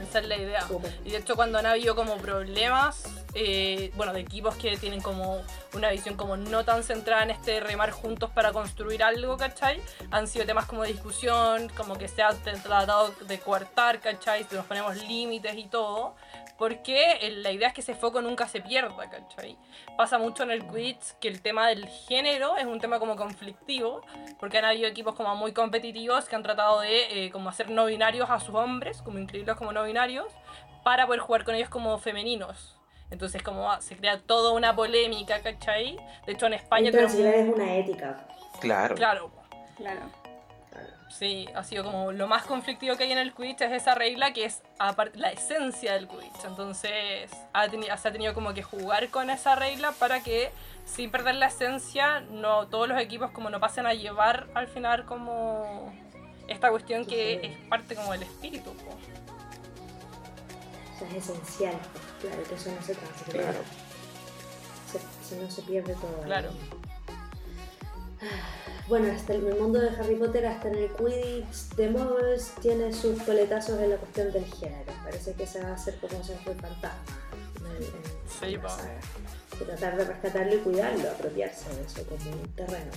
Esa es la idea. Y de hecho cuando han habido como problemas, eh, bueno, de equipos que tienen como una visión como no tan centrada en este remar juntos para construir algo, ¿cachai? Han sido temas como de discusión, como que se ha tratado de coartar, ¿cachai? Si nos ponemos límites y todo. Porque la idea es que ese foco nunca se pierda, ¿cachai? Pasa mucho en el Quidditch que el tema del género es un tema como conflictivo, porque han habido equipos como muy competitivos que han tratado de eh, como hacer no binarios a sus hombres, como incluirlos como no binarios, para poder jugar con ellos como femeninos. Entonces como ah, se crea toda una polémica, ¿cachai? De hecho en España transitar es una ética. claro. Claro, Claro. Sí, ha sido como lo más conflictivo que hay en el Quidditch es esa regla que es aparte la esencia del Quidditch. Entonces ha se ha tenido como que jugar con esa regla para que sin perder la esencia, no todos los equipos como no pasen a llevar al final como esta cuestión que Sí. es parte como del espíritu. po. O sea, es esencial. Claro, que eso no se transgrede. Claro. Se- no se pierde todo. Claro. Bueno, hasta el, el mundo de Harry Potter, hasta en el Quidditch de Muggles, tiene sus coletazos en la cuestión del género. Parece que esa va a ser como se fue el fantasma. en Sí, en de tratar de rescatarlo y cuidarlo, apropiarse de eso como un terreno.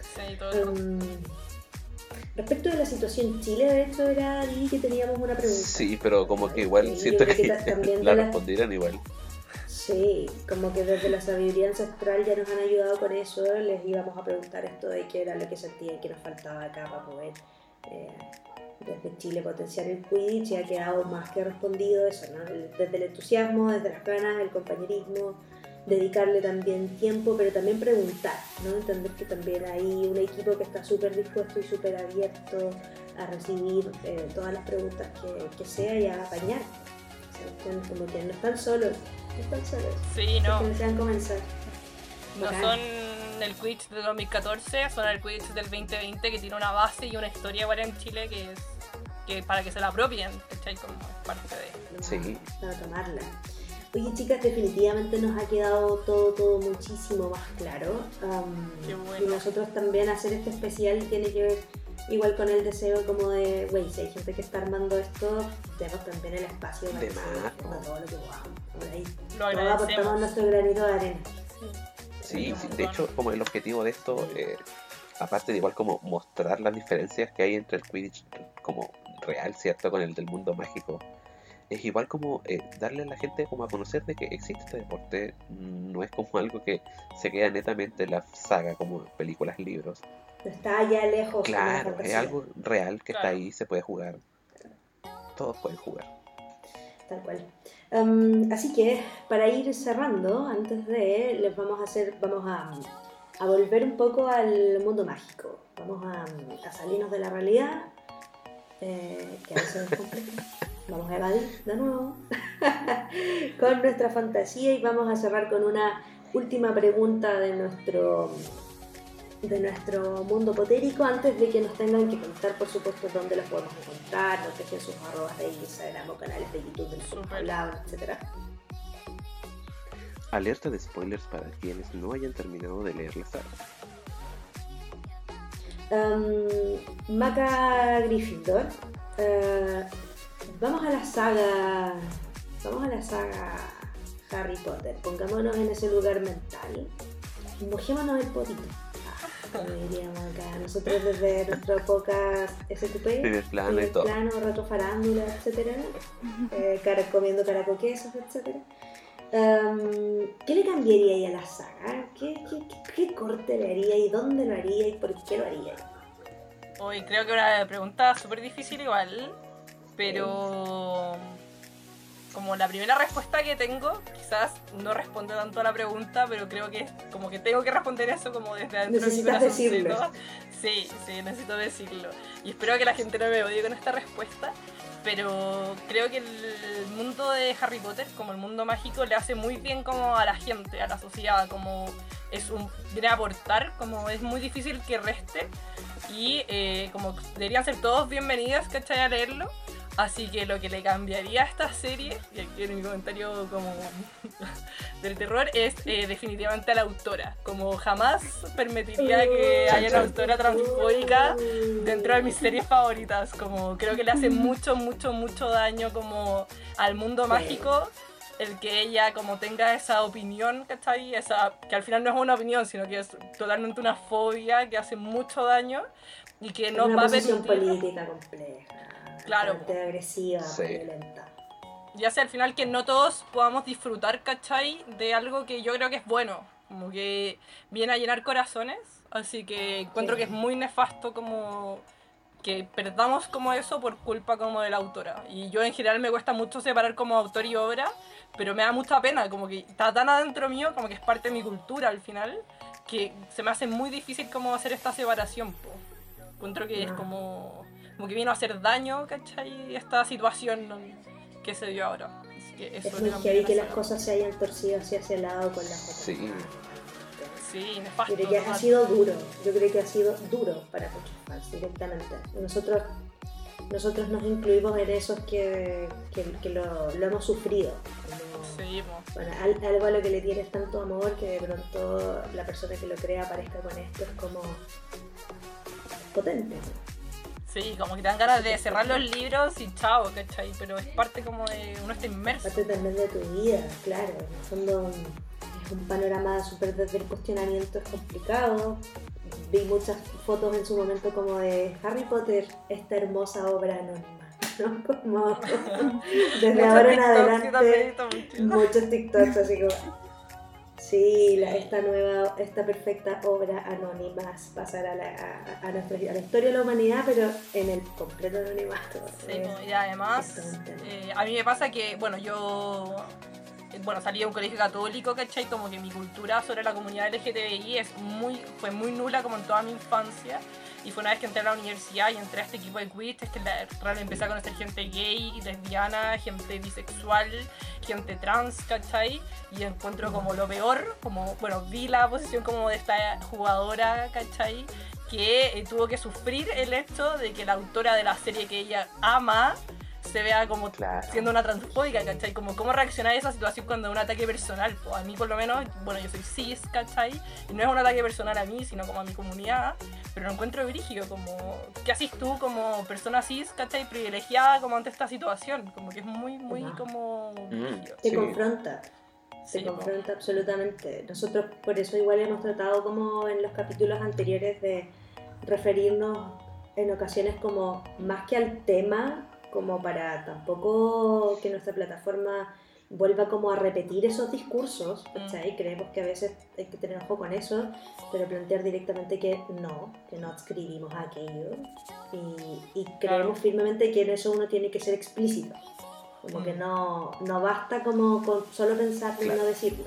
Sí, todo. Um, respecto de la situación en Chile, de hecho era ahí que teníamos una pregunta. Sí, pero como que igual siento que que ta- también la la- respondieran igual. Sí, como que desde la sabiduría ancestral ya nos han ayudado con eso, les íbamos a preguntar esto de qué era lo que sentían que nos faltaba acá para poder eh, desde Chile potenciar el Quidditch y ha quedado más que respondido eso, ¿no? Desde el entusiasmo, desde las ganas, el compañerismo, dedicarle también tiempo, pero también preguntar, ¿no? Entender que también hay un equipo que está súper dispuesto y súper abierto a recibir eh, todas las preguntas que, que sea y a apañar. O sea, como que no están solos, no están solos. Sí, no. Que desean comenzar. No Bacán. son el Quidditch del 2014, son el Quidditch del 2020 que tiene una base y una historia igual en Chile que es que para que se la apropien, ¿cachai? Como parte de... Sí. Para tomarla. Oye, chicas, definitivamente nos ha quedado todo, todo muchísimo más claro. Qué bueno. Y nosotros también hacer este especial tiene que ver igual con el deseo como de, güey, si hay gente que está armando esto, demos también el espacio para De haga todo lo que podamos. Por ahí. Lo Todos aportamos nuestro granito de arena. Sí, sí, de hecho, como el objetivo de esto, eh, aparte de igual como mostrar las diferencias que hay entre el Quidditch como real, ¿cierto? Con el del mundo mágico, es igual como eh, darle a la gente como a conocer de que existe este deporte, no es como algo que se queda netamente en la saga, como películas, libros. No está allá lejos. Claro, es algo real que está ahí, se puede jugar. Todos pueden jugar. Tal cual. Am, así que para ir cerrando, antes de les vamos a hacer, vamos a, a volver un poco al mundo mágico. Vamos a, a salirnos de la realidad, eh, que a veces es. Vamos a evadir de nuevo con nuestra fantasía y vamos a cerrar con una última pregunta de nuestro de nuestro mundo potérico antes de que nos tengan que contar por supuesto dónde los podemos encontrar, nos dejen sus arrobas de Instagram o canales de YouTube de los que hemos Súper. hablado, etc. Alerta de spoilers para quienes no hayan terminado de leer la saga. Um, Maca Gryffindor. eh, vamos a la saga. Vamos a la saga Harry Potter. Pongámonos en ese lugar mental. Mojémonos el potito. Ah, como diríamos acá. Nosotros desde nuestro podcast STP. Primer plano y todo. plano, rato farándula, etcétera, eh, cara, comiendo caracoquesos, etcétera. Um, ¿Qué le cambiaría ahí a la saga? ¿Qué, qué, qué- qué corte le haría y dónde lo haría y por qué lo haría? Hoy creo que una pregunta súper difícil igual, pero como la primera respuesta que tengo, quizás no responde tanto a la pregunta, pero creo que como que tengo que responder eso como desde adentro de mi decirlo. Sí, sí, necesito decirlo. Y espero que la gente no me odie con esta respuesta, pero creo que el mundo de Harry Potter, como el mundo mágico, le hace muy bien como a la gente, a la sociedad, como es un viene a aportar, como es muy difícil que reste y eh, como deberían ser todos bienvenidos, ¿cachai? A leerlo. Así que lo que le cambiaría a esta serie, y aquí en mi comentario como del terror, es eh, definitivamente a la autora. Como jamás permitiría que Chan, haya una autora transfóbica dentro de mis series favoritas. Como creo que le hace mucho, mucho, mucho daño como al mundo mágico el que ella como tenga esa opinión, ¿cachai? Esa, que al final no es una opinión, sino que es totalmente una fobia que hace mucho daño y que no una va a permitir, política compleja, Claro. bastante agresiva, Sí. violenta. ya sea al final que no todos podamos disfrutar, ¿cachai? De algo que yo creo que es bueno, como que viene a llenar corazones, así que encuentro Sí. que es muy nefasto como que perdamos como eso por culpa como de la autora. Y yo en general me cuesta mucho separar como autor y obra, pero me da mucha pena, como que está tan adentro mío, como que es parte de mi cultura al final, que se me hace muy difícil como hacer esta separación. Po. Encuentro que es Ah. como, como que vino a hacer daño, ¿cachai? Esta situación ¿no? que se dio ahora. Así que eso Es muy heavy que la las cosas se hayan torcido hacia ese lado con las otras. Sí. Sí, Yo nefasto. creo que ha sido duro, yo creo que ha sido duro para muchos fans directamente. Nosotros, nosotros nos incluimos en esos que, que, que lo, lo hemos sufrido. Po. Bueno, al- algo a lo que le tienes tanto amor que de pronto la persona que lo crea aparezca con esto es como potente. Sí, como que te dan ganas de cerrar los libros y chao, ¿cachai? Pero es parte como de uno está inmerso. Parte también de tu vida, claro. En el fondo, un panorama súper desde el cuestionamiento es complicado. Vi muchas fotos en su momento como de Harry Potter, esta hermosa obra anónima. ¿no? Como desde ahora en adelante muchos TikToks así como sí la- esta nueva esta perfecta obra anónima pasará a la, a, a nuestra- a la historia de la humanidad pero en el completo anonimato. Sí, Es- pues, y además, eh, a mí me pasa que, bueno, yo bueno, salí de un colegio católico, ¿cachai? Como que mi cultura sobre la comunidad LGTBI es muy, fue muy nula como en toda mi infancia. Y fue una vez que entré a la universidad y entré a este equipo de quiz, es que realmente empecé a conocer gente gay, lesbiana, gente bisexual, gente trans, ¿cachai? Y encuentro como lo peor, como, bueno, vi la posición como de esta jugadora, ¿cachai? Que eh, tuvo que sufrir el hecho de que la autora de la serie que ella ama se vea como Claro. siendo una transfóbica, ¿cachai? Como cómo reaccionar a esa situación cuando es un ataque personal. Pues a mí por lo menos, bueno, yo soy cis, ¿cachai? Y no es un ataque personal a mí, sino como a mi comunidad. Pero lo encuentro brígido, como, ¿qué haces tú como persona cis, ¿cachai? Privilegiada como ante esta situación. Como que es muy, muy como brígido. te Sí. confronta Sí, po. confronta absolutamente nosotros por eso igual hemos tratado como en los capítulos anteriores de referirnos en ocasiones como más que al tema como para tampoco que nuestra plataforma vuelva como a repetir esos discursos, ¿cachai? Creemos que a veces hay que tener ojo con eso, pero plantear directamente que no, que no adscribimos a aquello y, y creemos firmemente que en eso uno tiene que ser explícito, como que Mm. no, no basta como con solo pensarlo y Claro. no decirlo.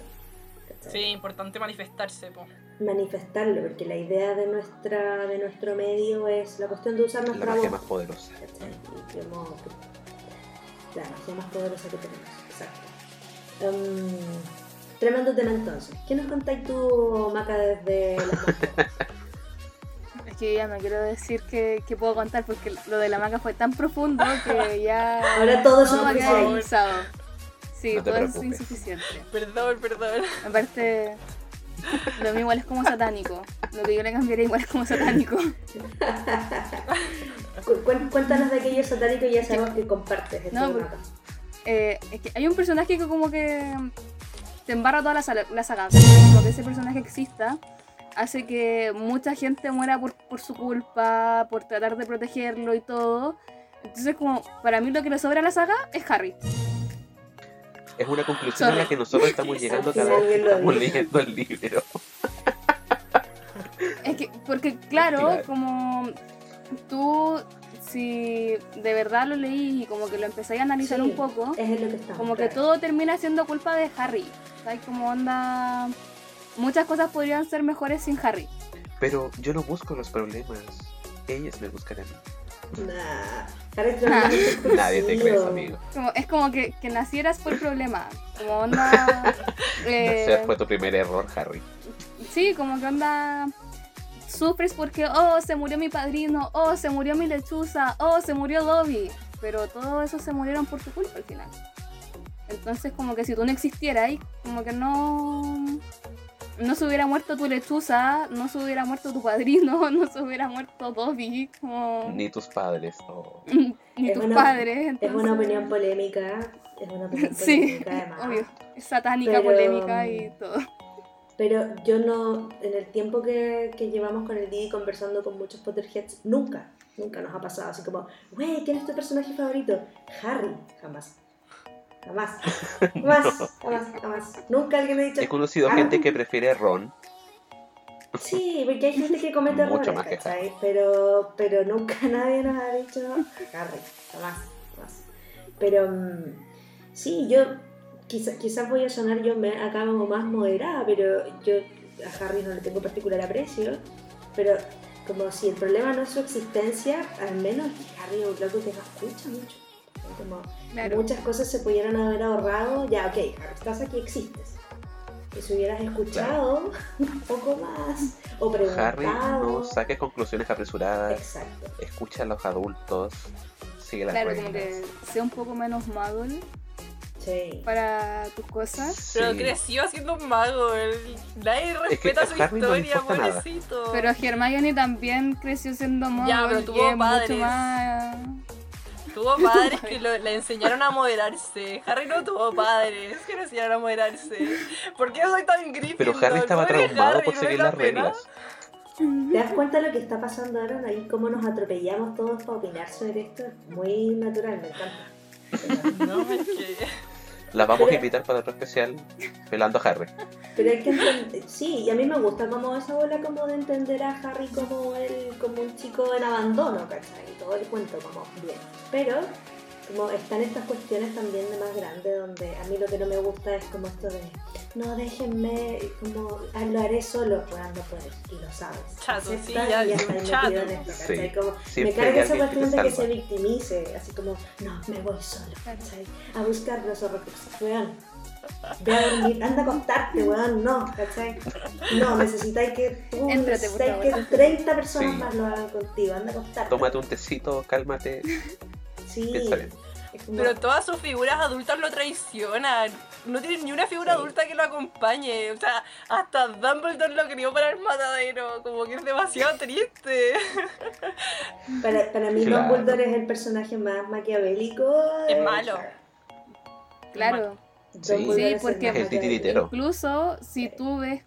¿Cachai? Sí, importante manifestarse, po. Manifestarlo, porque la idea de, nuestra, de nuestro medio es la cuestión de usar La nuestra magia voz. más poderosa. ¿cachai? Y como la magia más poderosa que tenemos, exacto. Em, tremendo tema entonces. ¿Qué nos contáis tú, Maca, desde la magia? Es que ya no quiero decir que, que puedo contar porque lo de la maca fue tan profundo que ya. Ahora todo es no va a quedar superficial. usado. Sí, No todo es insuficiente. Perdón, perdón. Aparte, lo mío igual es como satánico. Lo que yo le cambiaría igual es como satánico. Cu- cu- Cuéntanos de aquello satánico y ya sabemos que compartes esto No, Maca. Eh, es que hay un personaje que como que te embarra toda la, sala- la saga. Como que ese personaje exista hace que mucha gente muera por, por su culpa, por tratar de protegerlo y todo. Entonces como para mí lo que le sobra a la saga es Harry. Es una conclusión a la que nosotros estamos llegando cada vez que estamos leyendo el libro. Es que, porque claro, Claro. como tú, si de verdad lo leí y como que lo empecé a analizar Sí, un poco, Es lo que estamos. como que claro. todo termina siendo culpa de Harry. ¿Sabes? Como onda... Muchas cosas podrían ser mejores sin Harry. Pero yo no busco los problemas. Ellas me buscan a mí. Nah. Nadie te cree eso, expresivo. amigo. Como, es como que, que nacieras por problema. Como onda... eh, Ese fue tu primer error, Harry. sí, como que onda... Sufres porque, oh, se murió mi padrino, oh, se murió mi lechuza, oh, se murió Dobby. Pero todo eso se murieron por tu culpa al final. Entonces, como que si tú no existieras, como que no. No se hubiera muerto tu lechuza, no se hubiera muerto tu padrino, no se hubiera muerto Dobby, como. Ni tus padres. oh. ni Es tus una- padres. Es entonces- una opinión polémica. Es una opinión Sí, polémica, además. obvio. Es satánica, Pero- polémica y todo. Pero yo no, en el tiempo que, que llevamos con el Didi conversando con muchos Potterheads, nunca, nunca nos ha pasado así como, wey, ¿quién es tu personaje favorito? Harry, jamás. Jamás. Jamás, jamás, jamás. Nunca alguien me ha dicho. He conocido "Ah". gente que prefiere Ron. Sí, porque hay gente que comete Mucho errores, más que ¿cachai? Pero, pero nunca nadie nos ha dicho Harry, jamás, jamás. Pero mm, sí, yo quizá- quizás voy a sonar yo me, acá como más moderada, pero yo a Harry no le tengo particular aprecio, pero como si el problema no es su existencia, al menos Harry es un loco que no escucha mucho. Como Claro. muchas cosas se pudieran haber ahorrado, ya, ok, estás aquí, existes. Que si hubieras escuchado un poco más o preguntado. Harry, no saques conclusiones apresuradas. Exacto. Escucha a los adultos. Sigue las Claro, como reglas. que sea un poco menos muggle Sí. para tus cosas. Pero creció siendo un mago, él. Nadie que respeta a su Harry no le historia, nada. pobrecito. Pero Hermione también creció siendo muggle Ya, pero tuvo es padres. mucho más... Tuvo padres que lo- le enseñaron a moderarse. Harry no tuvo padres que le enseñaron a moderarse. ¿Por qué soy tan Gryffindor? Pero Harry estaba traumado Harry, por ¿no seguir da las reglas. ¿Te das cuenta de lo que está pasando ahora? Ahí cómo nos atropellamos todos para opinar sobre esto. Muy natural, me encanta. No, es que... La vamos a invitar para otro especial pelando a Harry. Pero hay que sí, y a mí me gusta como esa bola como de entender a Harry como él, como un chico en abandono, ¿cachai? Y todo el cuento como bien. Pero como están estas cuestiones también de más grande donde a mí lo que no me gusta es como esto de no déjenme como ah, lo haré solo, pues y lo sabes. Chato, sí, Acepta ya, y ya chato. en esto. Sí. Como, me carga esa cuestión de que se victimice, así como, no, me voy solo, ¿cachai? A buscar los horrocruxes, weón. Ve a dormir, anda a acostarte, weón, no, ¿cachai? No, necesitáis que tú, necesitáis que favor. 30 personas Sí. más lo hagan contigo, anda a acostarte. Tómate un tecito, cálmate. Sí, como- Pero todas sus figuras adultas lo traicionan. No tiene ni una figura Sí. adulta que lo acompañe. O sea, hasta Dumbledore lo crió para el matadero. Como que es demasiado triste. para, para mí Claro. Dumbledore es el personaje más maquiavélico. Es malo. Claro. Sí. Porque-. Incluso si tú ves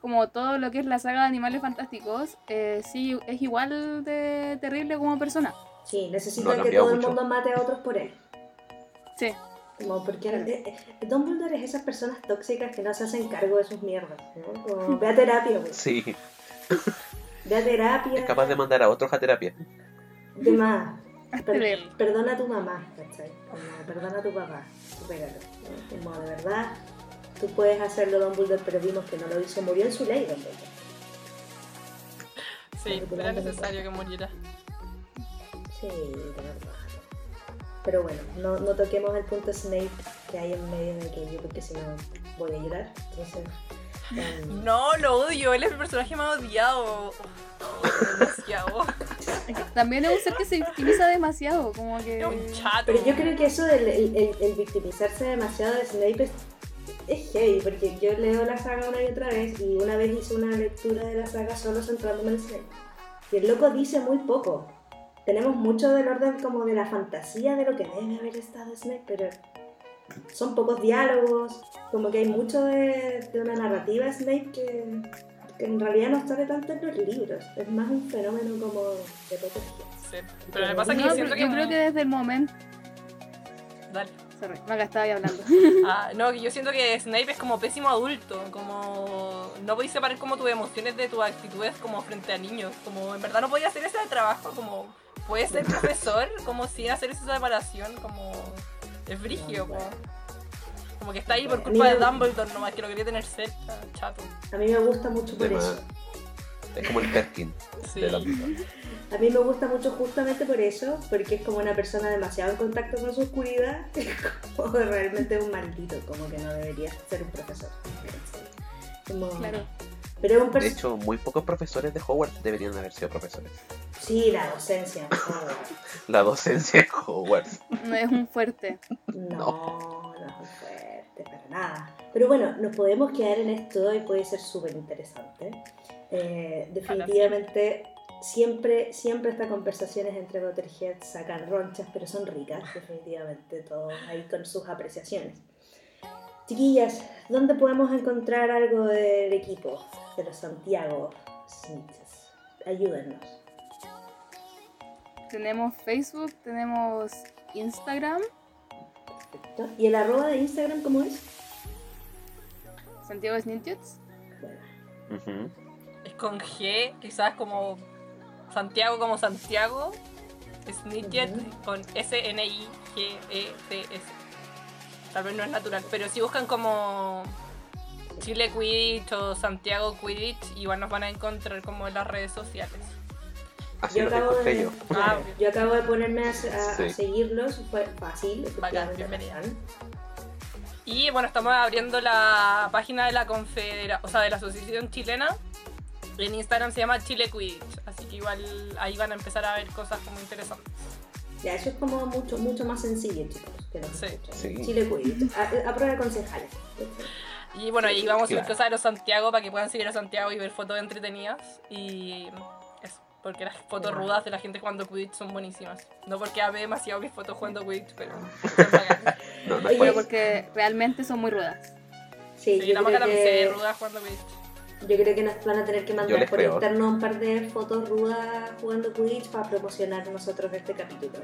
como todo lo que es la saga de Animales Fantásticos, eh, sí, es igual de terrible como persona. Sí, necesita No ha que todo el mundo mate a otros por él. Sí. Como porque eh, eh, Dumbledore es esas personas tóxicas que no se hacen cargo de sus mierdas. ¿no? Como, ve a terapia, güey. Sí, Ve a terapia. es capaz de mandar a otros a terapia. De más. Per- perdona a tu mamá, ¿cachai? Como, perdona a tu papá, supéralo. ¿no? Como de verdad, tú puedes hacerlo Dumbledore, pero vimos que no lo hizo, murió en su ley Dumbledore. Sí, era necesario que muriera. Sí, de verdad. Pero bueno, no, no toquemos el punto Snape que hay en medio de que yo porque si no voy a llorar. Entonces, em, No, lo odio. Él es el personaje más odiado. Demasiado. También es un ser que se victimiza demasiado, como que... Es un chato. Pero yo creo que eso del el, el- el victimizarse demasiado de Snape es, es heavy, porque yo leo la saga una y otra vez y una vez hice una lectura de la saga solo centrándome en Snape. Y el loco dice muy poco. Tenemos mucho del orden como de la fantasía de lo que debe haber estado Snape, pero son pocos diálogos, como que hay mucho de, de una narrativa Snape que, que en realidad no sale tanto en los libros. Es más un fenómeno como de Potterhead. Sí. Pero me pasa que No, yo siento yo que. creo que desde el momento... Dale. Sorry, Maga estaba ahí hablando. Ah, no, yo siento que Snape es como pésimo adulto, como no podéis separar como tus emociones de tus actitudes como frente a niños, como en verdad no podía hacer ese trabajo, como puede ser profesor, como sin hacer esa separación, como es brigio, como, como que está ahí por culpa de Dumbledore nomás, que lo quería tener cerca, chato. A mí me gusta mucho por eso. Es como el Perkin Sí. de Dumbledore. A mí me gusta mucho justamente por eso, porque es como una persona demasiado en contacto con su oscuridad, como realmente un maldito, como que no debería ser un profesor. Como- Claro. Pero un De hecho, muy pocos profesores de Hogwarts deberían haber sido profesores. Sí, la docencia. oh, La docencia de Hogwarts. No es un fuerte. No, no es muy fuerte, para nada. Pero bueno, nos podemos quedar en esto y puede ser súper interesante. Eh, definitivamente, siempre, siempre estas conversaciones entre Potterheads sacan ronchas, pero son ricas, definitivamente, todos ahí con sus apreciaciones. Chiquillas, ¿dónde podemos encontrar algo del equipo de los Santiago Snitches? Ayúdennos. Tenemos Facebook, tenemos Instagram, Perfecto. ¿Y el arroba de Instagram cómo es? Santiago Snitchets. Bueno. Es con G, quizás como Santiago como Santiago, Snitchet con S-N-I-G-E-T-S. Tal vez no es natural, pero si buscan como Chile Quidditch o Santiago Quidditch, igual nos van a encontrar como en las redes sociales. Así Yo acabo, de, yo. Ah, yo acabo de ponerme a, a- a Sí. seguirlos, fue fácil. Bacán. Y bueno, estamos abriendo la página de la confedera, o sea, de la Asociación Chilena. En Instagram se llama Chile Quidditch, así que igual ahí van a empezar a ver cosas como interesantes. Ya, eso es como mucho, mucho más sencillo, chicos, que Sí. Chile Quidditch, a, a prueba de concejales. Y bueno, ahí vamos a Claro. cosas de los Santiago para que puedan seguir a Santiago y ver fotos entretenidas. Y eso. Porque las fotos rudas de la gente jugando Quidditch son buenísimas. No porque ame demasiado mis fotos jugando Quidditch, pero. No, no Oye, porque realmente son muy rudas. Sí, Sí, yo, la creo maga también se que, ve ruda jugando Quidditch. yo creo que nos van a tener que mandar por creo. interno un par de fotos rudas jugando Quidditch para promocionar nosotros este capítulo.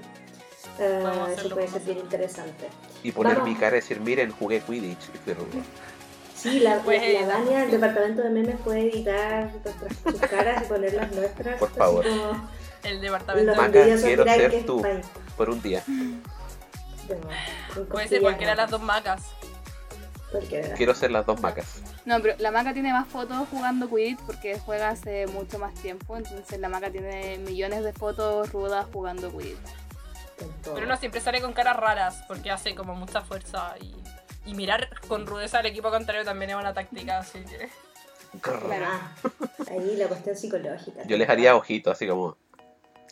Vamos a eso puede ser a bien interesante. Y poner Vamos. mi cara y decir, miren, jugué Quidditch y fui rudo. Sí, la, Pues, la, la Vania, el departamento de memes puede editar nuestras, sus caras y poner las nuestras. Por favor. como El departamento. Envidiosos quiero ser tú. Por un día. Bueno, Puede ser cualquiera de las ¿no? dos macas. Cualquiera. Quiero ser las dos macas. No, pero la maca tiene más fotos jugando Quidditch porque juega hace mucho más tiempo. Entonces la maca tiene millones de fotos rudas jugando Quidditch. Pero uno siempre sale con caras raras porque hace como mucha fuerza y, y mirar con rudeza al equipo contrario también es una táctica, así que. Ah, ahí la cuestión psicológica. Yo les haría ojitos, así como.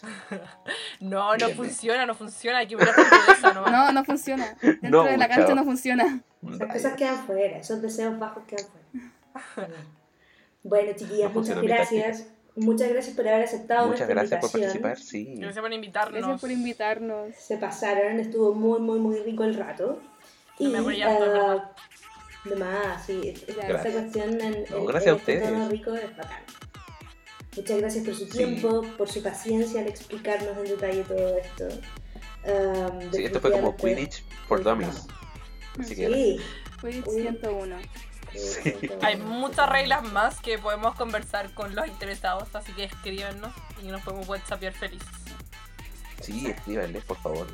No, no Bien, funciona, no funciona, hay que mirar con rudeza nomás. No, no funciona. Dentro No, de la cancha no funciona. Esas cosas quedan fuera, esos deseos bajos quedan fuera. Bueno, chiquillas, No muchas gracias. Muchas gracias por haber aceptado Muchas nuestra gracias por invitación. participar, sí. Gracias por invitarnos. Gracias por invitarnos. Se pasaron, estuvo muy, muy, muy rico el rato. No Y, me es verdad. ah, de más, sí, esta Gracias. cuestión en, No, en- gracias a este ustedes. tono rico es bacán. Muchas gracias por su Sí. tiempo, por su paciencia al explicarnos en detalle todo esto. Um, Sí, esto fue como Quidditch for Dummies. Así que Sí. Quidditch Uy. 101. sí, sí, Hay muchas reglas más que podemos conversar con los interesados, así que escríbanos y nos podemos whatsappear felices. sí, escríbanles, por favor.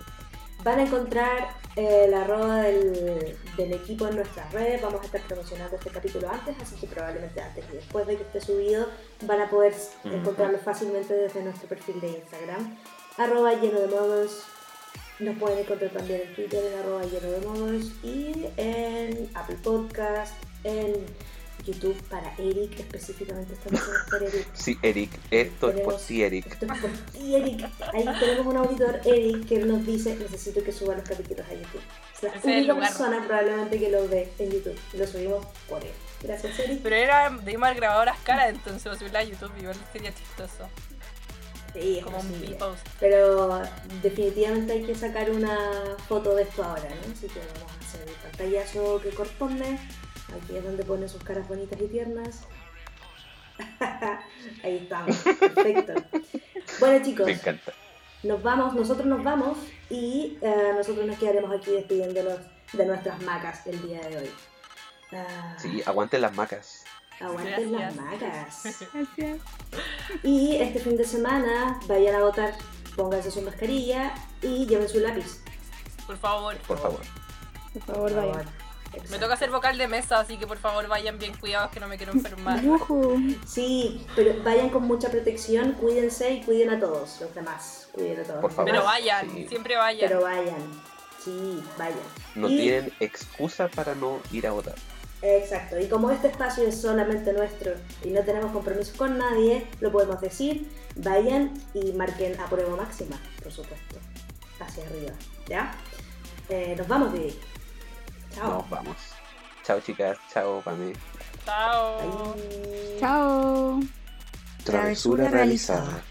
Van a encontrar eh, la arroba del, del equipo en nuestras redes. Vamos a estar promocionando este capítulo antes, así que probablemente antes y después de que esté subido van a poder encontrarlo fácilmente desde nuestro perfil de Instagram. Arroba lleno de modos. Nos pueden encontrar también en Twitter en arroba lleno de modos y en Apple Podcast, en YouTube para Eric, específicamente estamos haciendo por Eric. Sí, Eric, esto es por ti, Eric. Esto es por ti, Eric. Ahí tenemos un auditor, Eric, que nos dice, necesito que suba los capítulos a YouTube. Es la es única persona probablemente que lo ve en YouTube. Y lo subimos por él. Gracias, Eric. Pero era de mal grabado las caras, entonces lo subirla a YouTube igual sería chistoso. Sí, es Como un posible. B-post. Pero definitivamente hay que sacar una foto de esto ahora, ¿no? Así que vamos a hacer el pantallazo que corresponde. Aquí es donde pone sus caras bonitas y tiernas. Ahí estamos, perfecto. Bueno chicos, Me encanta. nos vamos, nosotros nos vamos y eh, nosotros nos quedaremos aquí despidiéndonos de nuestras macas el día de hoy. Ah, Sí, aguanten las macas. aguanten las macas. Gracias. Y este fin de semana vayan a votar, pónganse su mascarilla y lleven su lápiz. Por favor. Por favor. Por favor, vayan. Me toca ser vocal de mesa, así que por favor vayan bien cuidados que no me quiero enfermar. Sí, pero vayan con mucha protección, cuídense y cuiden a todos los demás. Cuiden a todos. Por favor. Pero vayan, Sí. siempre vayan. Pero vayan. Sí, vayan. No Y- tienen excusa para no ir a votar. Exacto, y como este espacio es solamente nuestro y no tenemos compromiso con nadie, lo podemos decir, vayan y marquen a prueba máxima, por supuesto, hacia arriba, ¿ya? Eh, nos vamos, Vivi. Chao. Nos vamos. Chao, chicas. Chao, Pame. Chao. Chao. Travesura realizada.